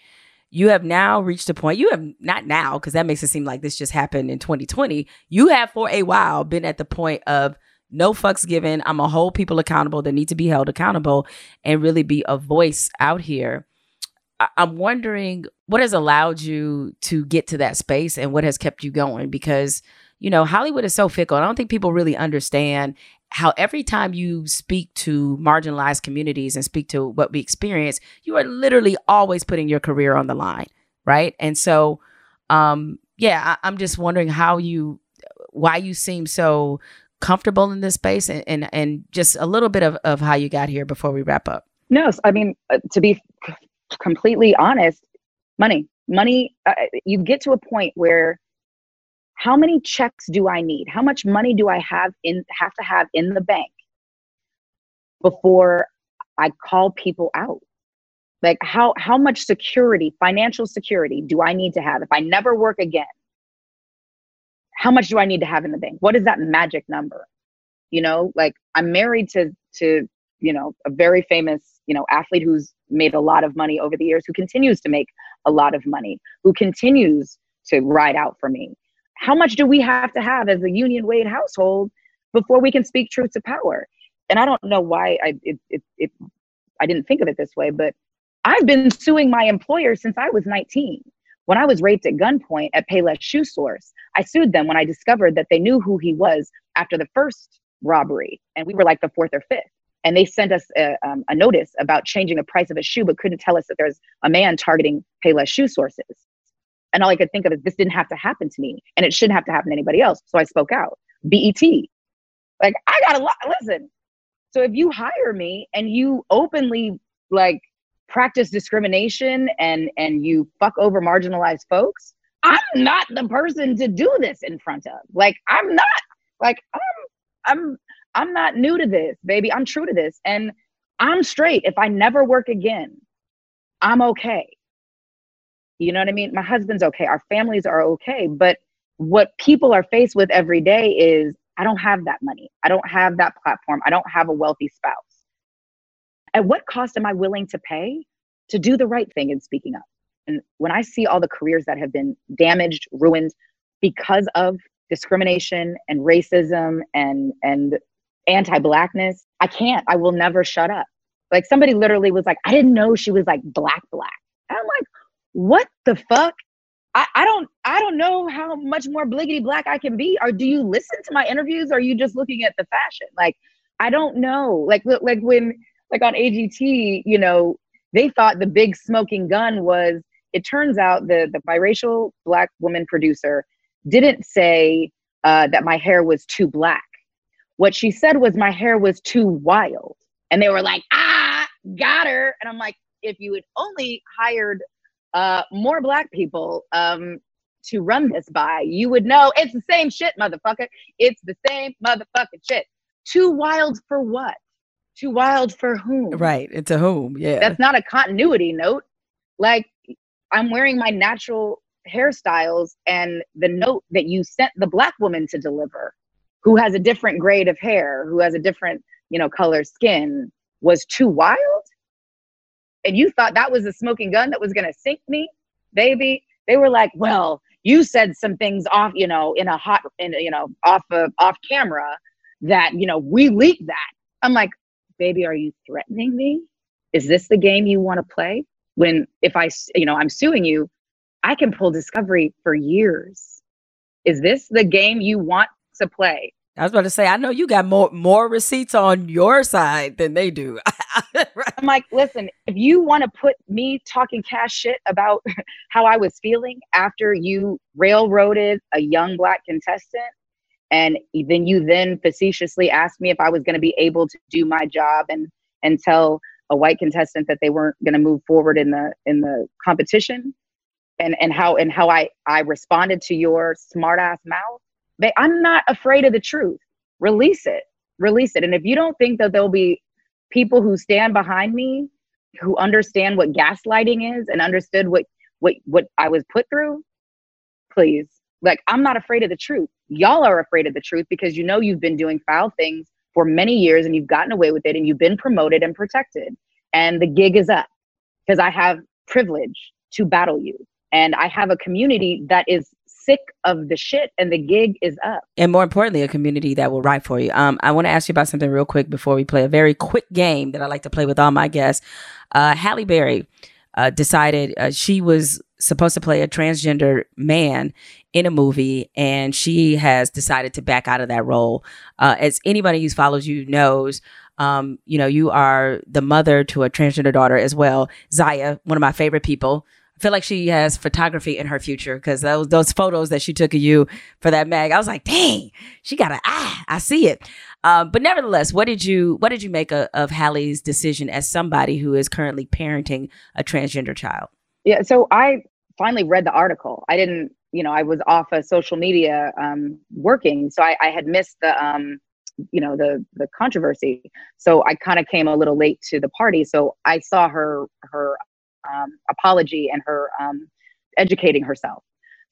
You have now reached a point you have not now because that makes it seem like this just happened in 2020 you have for a while been at the point of no fucks given. I'm a hold people accountable that need to be held accountable and really be a voice out here. I'm wondering what has allowed you to get to that space and what has kept you going? Because you know hollywood is so fickle i don't think people really understand how every time you speak to marginalized communities and speak to what we experience, you are literally always putting your career on the line, right? And so, um, yeah, I, am just wondering how you, why you seem so comfortable in this space, and and, and just a little bit of, of how you got here before we wrap up. No, I mean uh, to be completely honest, money, money. Uh, you get to a point where how many checks do I need? How much money do I have in have to have in the bank before I call people out? Like how how much security, financial security do I need to have if I never work again? How much do I need to have in the bank? What is that magic number? You know, like I'm married to to, you know, a very famous, you know, athlete who's made a lot of money over the years, who continues to make a lot of money, who continues to ride out for me how much do we have to have as a union Wade household before we can speak truth to power? And I don't know why I it, it, it I didn't think of it this way, but I've been suing my employer since I was 19. When I was raped at gunpoint at Payless Shoe Source, I sued them when I discovered that they knew who he was after the first robbery, and we were like the fourth or fifth. And they sent us a, um, a notice about changing the price of a shoe, but couldn't tell us that there's a man targeting Payless Shoe Sources. And all I could think of is this didn't have to happen to me and it shouldn't have to happen to anybody else. So I spoke out. BET. Like I got a lot listen. So if you hire me and you openly like practice discrimination and and you fuck over marginalized folks, I'm not the person to do this in front of. Like I'm not like I'm I'm I'm not new to this, baby. I'm true to this and I'm straight. If I never work again, I'm okay. You know what I mean? My husband's okay. Our families are okay. But what people are faced with every day is I don't have that money. I don't have that platform. I don't have a wealthy spouse. At what cost am I willing to pay to do the right thing in speaking up? And when I see all the careers that have been damaged, ruined because of discrimination and racism and and anti-blackness, I can't. I will never shut up. Like somebody literally was like, I didn't know she was like black black. And I'm like, what the fuck? I, I don't I don't know how much more bliggity black I can be. Or do you listen to my interviews? Or are you just looking at the fashion? Like I don't know. Like like when like on AGT, you know, they thought the big smoking gun was. It turns out the the biracial black woman producer didn't say uh, that my hair was too black. What she said was my hair was too wild, and they were like, ah, got her. And I'm like, if you had only hired uh, more black people um, to run this by, you would know it's the same shit, motherfucker. It's the same motherfucking shit. Too wild for what? Too wild for whom? Right. It's a whom. Yeah. That's not a continuity note. Like I'm wearing my natural hairstyles and the note that you sent the black woman to deliver who has a different grade of hair, who has a different, you know, color skin was too wild and you thought that was a smoking gun that was going to sink me, baby. They were like, well, you said some things off, you know, in a hot, in you know, off of off camera that you know we leaked that. I'm like, baby, are you threatening me? Is this the game you want to play? When if I, you know, I'm suing you, I can pull discovery for years. Is this the game you want to play? I was about to say, I know you got more more receipts on your side than they do. I'm like, listen, if you want to put me talking cash shit about how I was feeling after you railroaded a young black contestant, and then you then facetiously asked me if I was going to be able to do my job and and tell a white contestant that they weren't going to move forward in the in the competition, and and how and how I I responded to your smart ass mouth they, I'm not afraid of the truth. Release it. Release it. And if you don't think that there'll be people who stand behind me who understand what gaslighting is and understood what what what I was put through, please. Like I'm not afraid of the truth. Y'all are afraid of the truth because you know you've been doing foul things for many years and you've gotten away with it and you've been promoted and protected. And the gig is up because I have privilege to battle you. And I have a community that is sick of the shit and the gig is up. And more importantly, a community that will write for you. Um, I want to ask you about something real quick before we play a very quick game that I like to play with all my guests. Uh, Halle Berry uh, decided uh, she was supposed to play a transgender man in a movie and she has decided to back out of that role. Uh, as anybody who follows you knows, um, you know, you are the mother to a transgender daughter as well. Zaya, one of my favorite people, I feel like she has photography in her future because those those photos that she took of you for that mag, I was like, dang, she got a ah, I see it. Um, but nevertheless, what did you what did you make a, of Halle's decision as somebody who is currently parenting a transgender child? Yeah, so I finally read the article. I didn't, you know, I was off of social media um, working, so I, I had missed the um, you know the the controversy so i kind of came a little late to the party so i saw her her um, apology and her um, educating herself.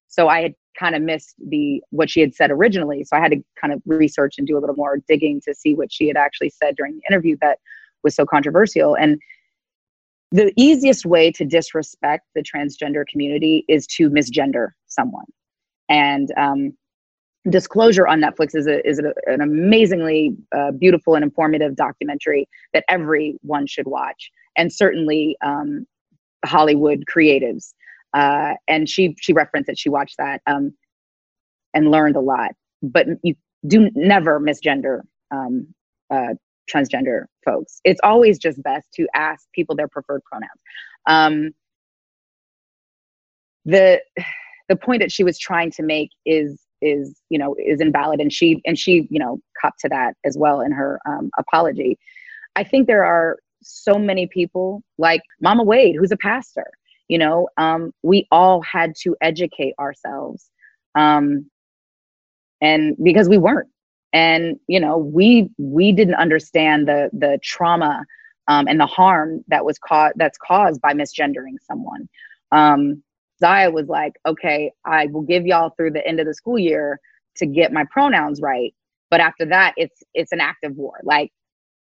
So I had kind of missed the what she had said originally. So I had to kind of research and do a little more digging to see what she had actually said during the interview that was so controversial. And the easiest way to disrespect the transgender community is to misgender someone. And um, Disclosure on Netflix is a, is a, an amazingly uh, beautiful and informative documentary that everyone should watch. And certainly um, Hollywood creatives. Uh, and she she referenced that she watched that um, and learned a lot. But you do never misgender um, uh, transgender folks. It's always just best to ask people their preferred pronouns. Um, the the point that she was trying to make is is you know is invalid, and she and she you know copped to that as well in her um, apology. I think there are so many people like Mama Wade, who's a pastor. You know, um, we all had to educate ourselves, um, and because we weren't, and you know, we we didn't understand the the trauma um, and the harm that was caused that's caused by misgendering someone. Um, Zaya was like, "Okay, I will give y'all through the end of the school year to get my pronouns right, but after that, it's it's an active war. Like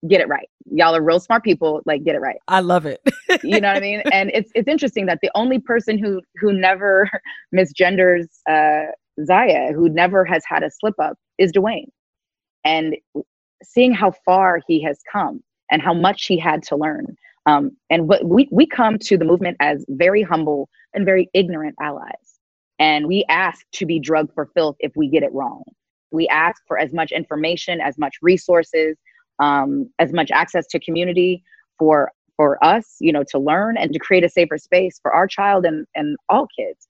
get it right. Y'all are real smart people, like get it right. I love it. you know what I mean? And it's it's interesting that the only person who who never misgenders uh Zaya, who never has had a slip up, is Dwayne. And seeing how far he has come and how much he had to learn. Um, and what we we come to the movement as very humble and very ignorant allies. And we ask to be drugged for filth if we get it wrong. We ask for as much information, as much resources, um, as much access to community for for us, you know, to learn and to create a safer space for our child and and all kids.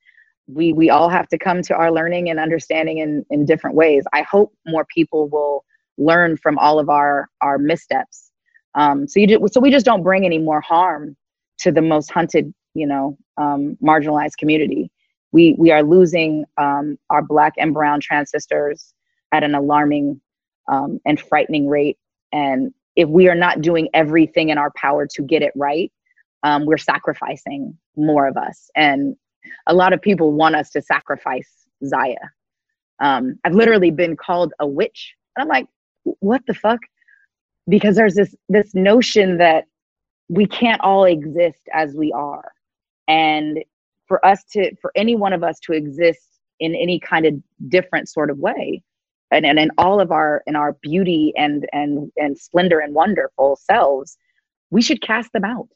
We we all have to come to our learning and understanding in in different ways. I hope more people will learn from all of our our missteps. Um, so you do, so we just don't bring any more harm to the most hunted, you know, um, marginalized community. We we are losing um, our black and brown trans sisters at an alarming um, and frightening rate. And if we are not doing everything in our power to get it right, um, we're sacrificing more of us. And a lot of people want us to sacrifice Zaya. Um, I've literally been called a witch. And I'm like, what the fuck? Because there's this this notion that we can't all exist as we are. And for us to for any one of us to exist in any kind of different sort of way, and, and in all of our in our beauty and and and splendor and wonderful selves we should cast them out.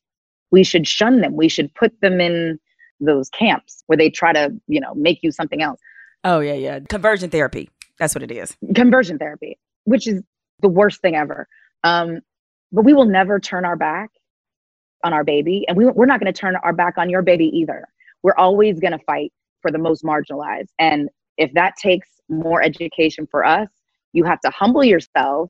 We should shun them. We should put them in those camps where they try to you know make you something else. Oh yeah yeah. Conversion therapy. That's what it is. Conversion therapy which is the worst thing ever. Um but we will never turn our back on our baby and we, we're not going to turn our back on your baby either. We're always going to fight for the most marginalized and if that takes more education for us, you have to humble yourself,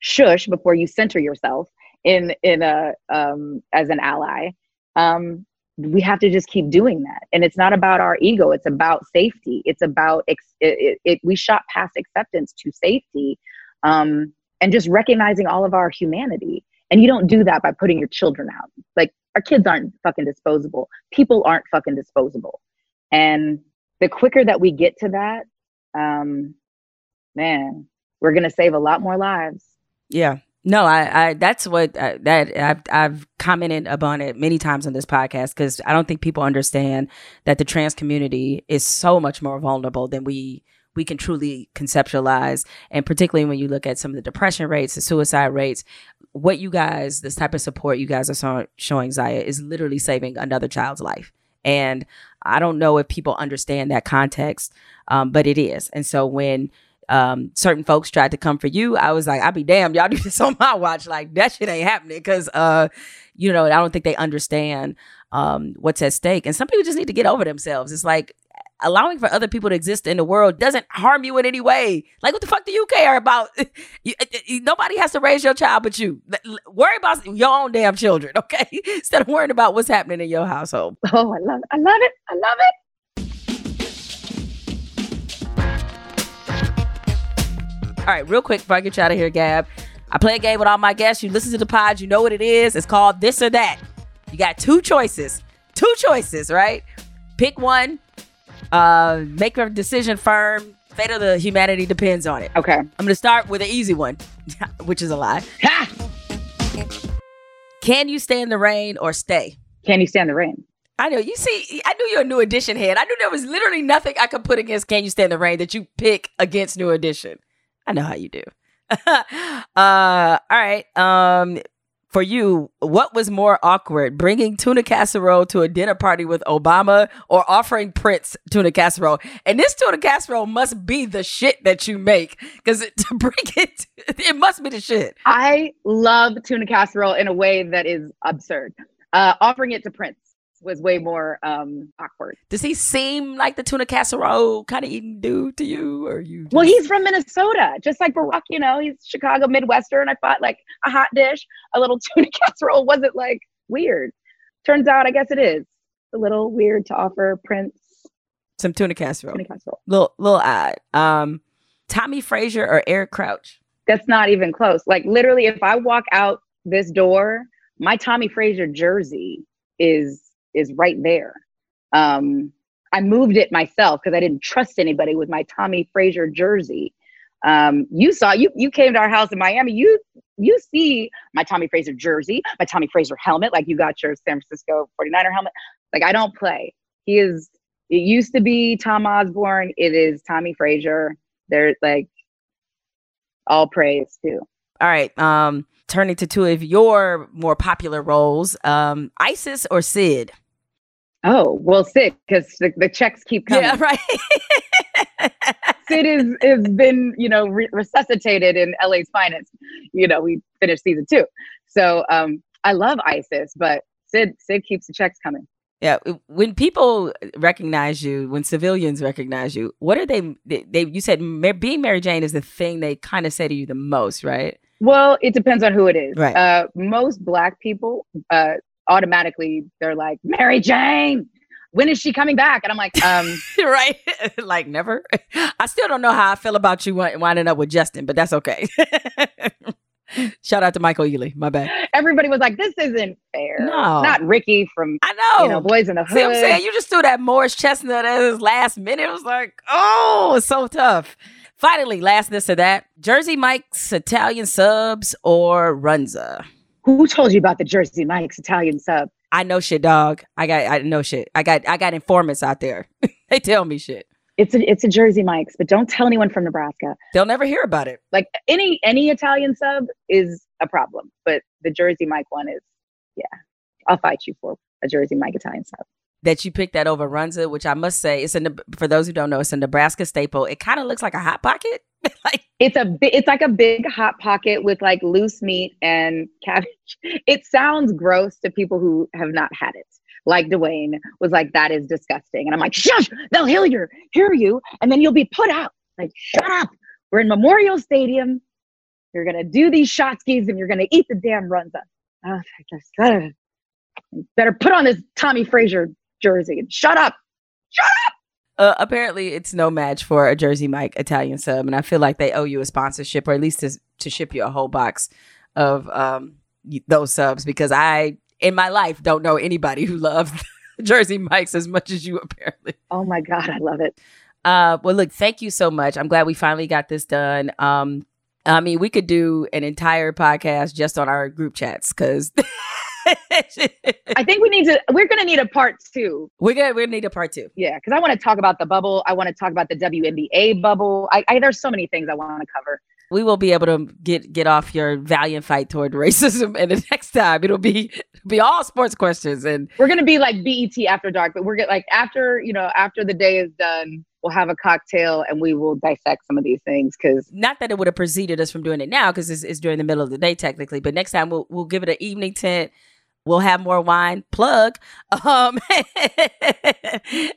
shush before you center yourself in in a um, as an ally. Um, we have to just keep doing that, and it's not about our ego. It's about safety. It's about ex- it, it, it, we shot past acceptance to safety, um, and just recognizing all of our humanity. And you don't do that by putting your children out. Like our kids aren't fucking disposable. People aren't fucking disposable. And the quicker that we get to that, um, man, we're gonna save a lot more lives. Yeah. No, I, I that's what uh, that I've I've commented upon it many times on this podcast because I don't think people understand that the trans community is so much more vulnerable than we we can truly conceptualize and particularly when you look at some of the depression rates the suicide rates what you guys this type of support you guys are so, showing zaya is literally saving another child's life and I don't know if people understand that context, um, but it is. And so when um, certain folks tried to come for you, I was like, I'll be damned, y'all do this on my watch. Like that shit ain't happening because, uh, you know, I don't think they understand um, what's at stake. And some people just need to get over themselves. It's like allowing for other people to exist in the world doesn't harm you in any way. Like, what the fuck do you care about? you, nobody has to raise your child but you. Worry about your own damn children, okay? Instead of worrying about what's happening in your household. Oh, I love it. I love it. I love it. All right, real quick before I get you out of here, Gab. I play a game with all my guests. You listen to the pod, you know what it is. It's called This or That. You got two choices. Two choices, right? Pick one, uh, make your decision firm. Fate of the humanity depends on it. Okay. I'm going to start with an easy one, which is a lie. Ha! Can you stand the rain or stay? Can you stand the rain? I know. You see, I knew you're a new edition head. I knew there was literally nothing I could put against Can You Stand the Rain that you pick against New Edition. I know how you do. uh, all right. Um, for you, what was more awkward, bringing tuna casserole to a dinner party with Obama or offering Prince tuna casserole? And this tuna casserole must be the shit that you make because to bring it, it must be the shit. I love tuna casserole in a way that is absurd. Uh, offering it to Prince was way more um awkward. Does he seem like the tuna casserole kind of eating dude to you, or you? Just... Well, he's from Minnesota, just like Barack. You know, he's Chicago Midwestern. I thought like a hot dish, a little tuna casserole wasn't like weird. Turns out, I guess it is a little weird to offer Prince some tuna casserole. Tuna casserole, little little odd. Um, Tommie Frazier or Eric Crouch? That's not even close. Like literally, if I walk out this door, my Tommie Frazier jersey is is right there. Um, I moved it myself because I didn't trust anybody with my Tommie Frazier jersey. Um, you saw you you came to our house in Miami. You you see my Tommie Frazier jersey, my Tommie Frazier helmet, like you got your San Francisco 49er helmet. Like I don't play. He is it used to be Tom Osborne. It is Tommie Frazier. There's like all praise too. All right. Um turning to two of your more popular roles, um, Isis or Sid? Oh well, Sid, because the, the checks keep coming. Yeah, right. Sid is has been you know re- resuscitated in LA's finest. You know, we finished season two, so um, I love Isis, but Sid Sid keeps the checks coming. Yeah, when people recognize you, when civilians recognize you, what are they? They, they you said being Mary Jane is the thing they kind of say to you the most, right? Well, it depends on who it is. Right. Uh, most Black people uh, automatically they're like Mary Jane. When is she coming back? And I'm like, um, right, like never. I still don't know how I feel about you winding up with Justin, but that's okay. Shout out to Michael Ealy. My bad. Everybody was like, "This isn't fair." No, not Ricky from I know. You know, Boys in the Hood. See, what I'm saying you just threw that Morris Chestnut at his last minute. It was like, oh, it's so tough. Finally, last this or that: Jersey Mike's Italian subs or Runza. Who told you about the Jersey Mike's Italian sub? I know shit, dog. I got I know shit. I got I got informants out there. they tell me shit. It's a it's a Jersey Mike's, but don't tell anyone from Nebraska. They'll never hear about it. Like any any Italian sub is a problem, but the Jersey Mike one is yeah. I'll fight you for a Jersey Mike Italian sub. That you picked that over Runza, which I must say, it's a for those who don't know, it's a Nebraska staple. It kind of looks like a hot pocket. like it's a it's like a big hot pocket with like loose meat and cabbage. It sounds gross to people who have not had it like Dwayne was like, that is disgusting. And I'm like, shush, they'll hear you, hear you, and then you'll be put out. Like, shut up. We're in Memorial Stadium. You're gonna do these shot skis and you're gonna eat the damn runza. Oh, just, uh, better put on this Tommie Frazier jersey and shut up. Shut up. Uh, apparently, it's no match for a Jersey Mike Italian sub, and I feel like they owe you a sponsorship, or at least to, to ship you a whole box of um, those subs because I in my life don't know anybody who loves Jersey Mike's as much as you apparently. Oh my God, I love it. Uh, well, look, thank you so much. I'm glad we finally got this done. Um, I mean, we could do an entire podcast just on our group chats because I think we need to. We're going to need a part two. We're gonna we're gonna need a part two. Yeah, because I want to talk about the bubble. I want to talk about the WNBA bubble. I, I there's so many things I want to cover we will be able to get get off your valiant fight toward racism and the next time it'll be be all sports questions and we're gonna be like BET after dark but we're gonna like after you know after the day is done we'll have a cocktail and we will dissect some of these things because not that it would have preceded us from doing it now because it's, it's during the middle of the day technically but next time we'll, we'll give it an evening tint we'll have more wine plug um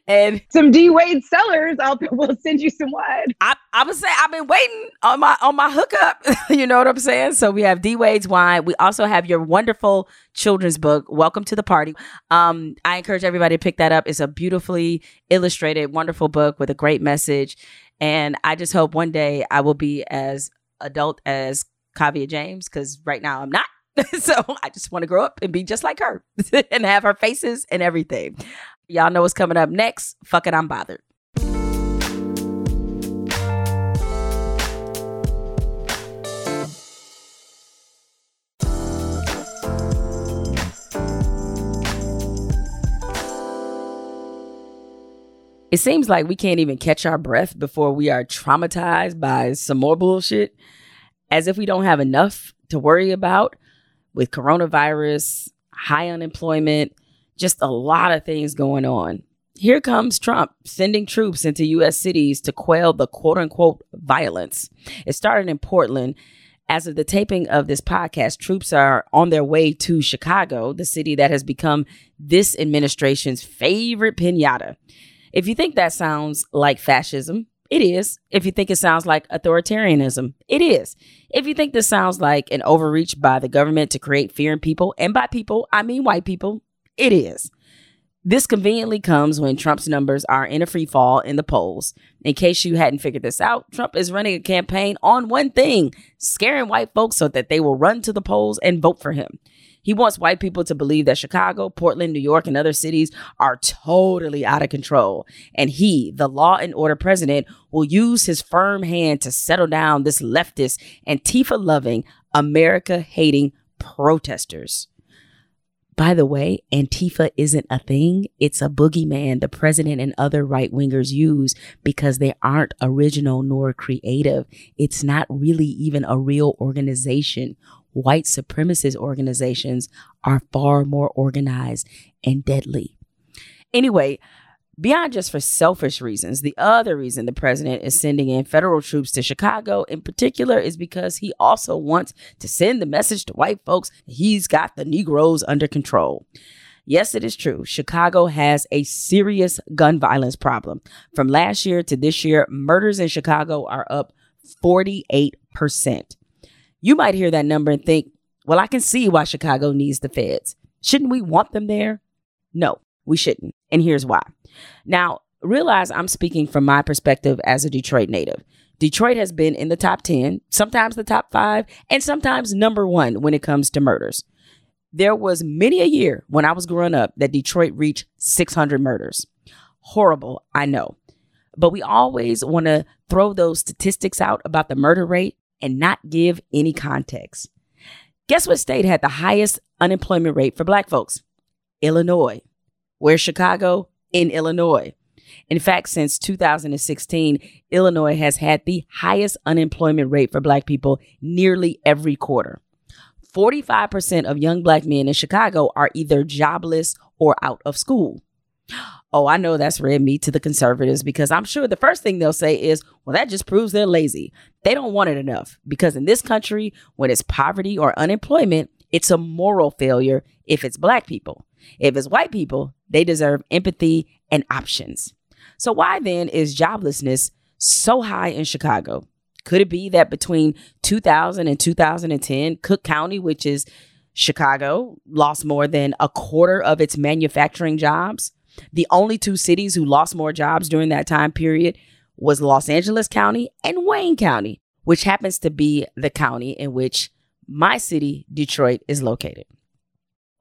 and some d wade Cellars i'll we'll send you some wine. I i would say i've been waiting on my on my hookup you know what i'm saying? So we have d wade's wine. We also have your wonderful children's book welcome to the party. Um i encourage everybody to pick that up. It's a beautifully illustrated wonderful book with a great message. And i just hope one day i will be as adult as Kaavia james because right now i'm not so I just want to grow up and be just like her and have her faces and everything. Y'all know what's coming up next. Fuck it, I'm bothered. It seems like we can't even catch our breath before we are traumatized by some more bullshit, as if we don't have enough to worry about with coronavirus, high unemployment, just a lot of things going on. Here comes Trump sending troops into U.S. cities to quell the quote unquote violence. It started in Portland. As of the taping of this podcast, troops are on their way to Chicago, the city that has become this administration's favorite pinata. If you think that sounds like fascism, it is. If you think it sounds like authoritarianism, it is. If you think this sounds like an overreach by the government to create fear in people, and by people, I mean white people, it is. This conveniently comes when Trump's numbers are in a free fall in the polls. In case you hadn't figured this out, Trump is running a campaign on one thing scaring white folks so that they will run to the polls and vote for him. He wants white people to believe that Chicago, Portland, New York, and other cities are totally out of control. And he, the law and order president, will use his firm hand to settle down this leftist, Antifa loving, America hating protesters. By the way, Antifa isn't a thing. It's a boogeyman the president and other right wingers use because they aren't original nor creative. It's not really even a real organization white supremacist organizations are far more organized and deadly. Anyway, beyond just for selfish reasons, the other reason the president is sending in federal troops to Chicago in particular is because he also wants to send the message to white folks he's got the Negroes under control. Yes, it is true. Chicago has a serious gun violence problem. From last year to this year, murders in Chicago are up 48%. You might hear that number and think, well, I can see why Chicago needs the feds. Shouldn't we want them there? No, we shouldn't. And here's why. Now, realize I'm speaking from my perspective as a Detroit native. Detroit has been in the top 10, sometimes the top five, and sometimes number one when it comes to murders. There was many a year when I was growing up that Detroit reached 600 murders. Horrible, I know. But we always want to throw those statistics out about the murder rate and not give any context. Guess what state had the highest unemployment rate for black folks? Illinois. Where's Chicago? In Illinois. In fact, since 2016, Illinois has had the highest unemployment rate for black people nearly every quarter. 45% of young black men in Chicago are either jobless or out of school. Oh, I know that's red meat to the conservatives because I'm sure the first thing they'll say is, well, that just proves they're lazy. They don't want it enough because in this country, when it's poverty or unemployment, it's a moral failure if it's black people. If it's white people, they deserve empathy and options. So, why then is joblessness so high in Chicago? Could it be that between 2000 and 2010, Cook County, which is Chicago, lost more than a quarter of its manufacturing jobs? The only two cities who lost more jobs during that time period was Los Angeles County and Wayne County, which happens to be the county in which my city, Detroit, is located.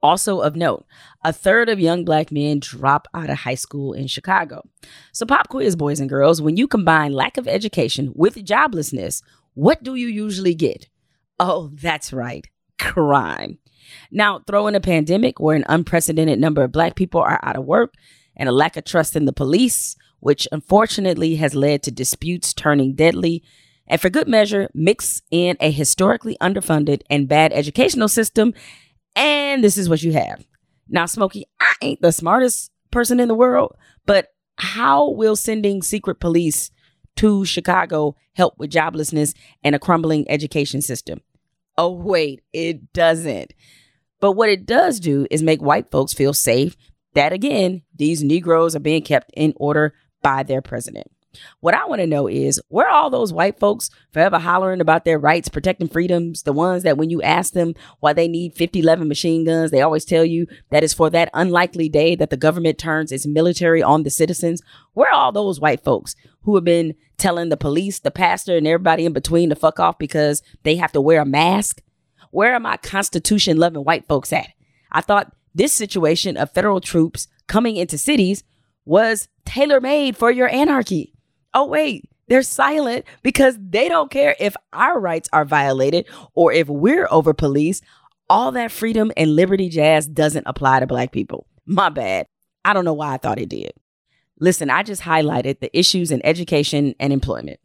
Also of note, a third of young black men drop out of high school in Chicago. So, pop quiz, boys and girls, when you combine lack of education with joblessness, what do you usually get? Oh, that's right, crime. Now, throw in a pandemic where an unprecedented number of black people are out of work and a lack of trust in the police, which unfortunately has led to disputes turning deadly. And for good measure, mix in a historically underfunded and bad educational system and this is what you have. Now, Smokey, I ain't the smartest person in the world, but how will sending secret police to Chicago help with joblessness and a crumbling education system? Oh, wait, it doesn't. But what it does do is make white folks feel safe that, again, these Negroes are being kept in order by their president. What I want to know is where all those white folks forever hollering about their rights, protecting freedoms, the ones that when you ask them why they need 50 11 machine guns, they always tell you that is for that unlikely day that the government turns its military on the citizens. Where are all those white folks who have been telling the police, the pastor, and everybody in between to fuck off because they have to wear a mask? Where are my constitution loving white folks at? I thought this situation of federal troops coming into cities was tailor made for your anarchy oh, wait, they're silent because they don't care if our rights are violated or if we're over policed. All that freedom and liberty jazz doesn't apply to black people. My bad. I don't know why I thought it did. Listen, I just highlighted the issues in education and employment.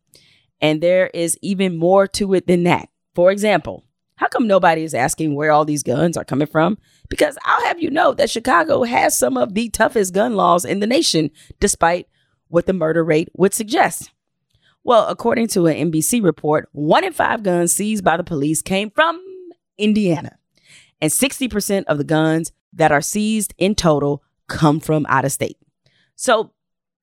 And there is even more to it than that. For example, how come nobody is asking where all these guns are coming from? Because I'll have you know that Chicago has some of the toughest gun laws in the nation, despite what the murder rate would suggest. Well, according to an NBC report, one in five guns seized by the police came from Indiana, and 60% of the guns that are seized in total come from out of state. So,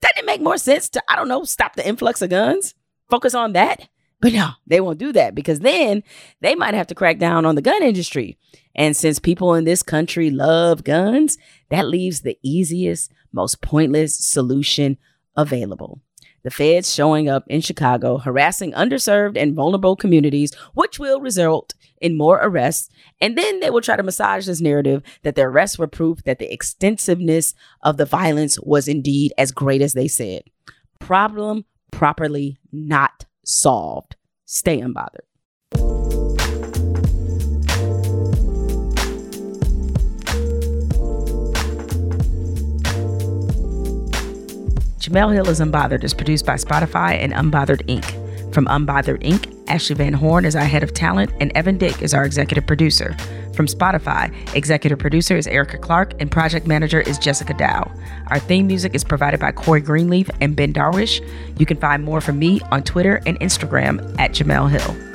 doesn't it make more sense to, I don't know, stop the influx of guns? Focus on that? But no, they won't do that because then they might have to crack down on the gun industry. And since people in this country love guns, that leaves the easiest, most pointless solution available. The feds showing up in Chicago, harassing underserved and vulnerable communities, which will result in more arrests. And then they will try to massage this narrative that the arrests were proof that the extensiveness of the violence was indeed as great as they said. Problem properly not solved. Stay unbothered. Jemele Hill is Unbothered is produced by Spotify and Unbothered Inc. From Unbothered Inc., Ashley Van Horn is our head of talent, and Evan Dick is our executive producer. From Spotify, executive producer is Erica Clark and project manager is Jessica Dow. Our theme music is provided by Corey Greenleaf and Ben Darwish. You can find more from me on Twitter and Instagram at Jemele Hill.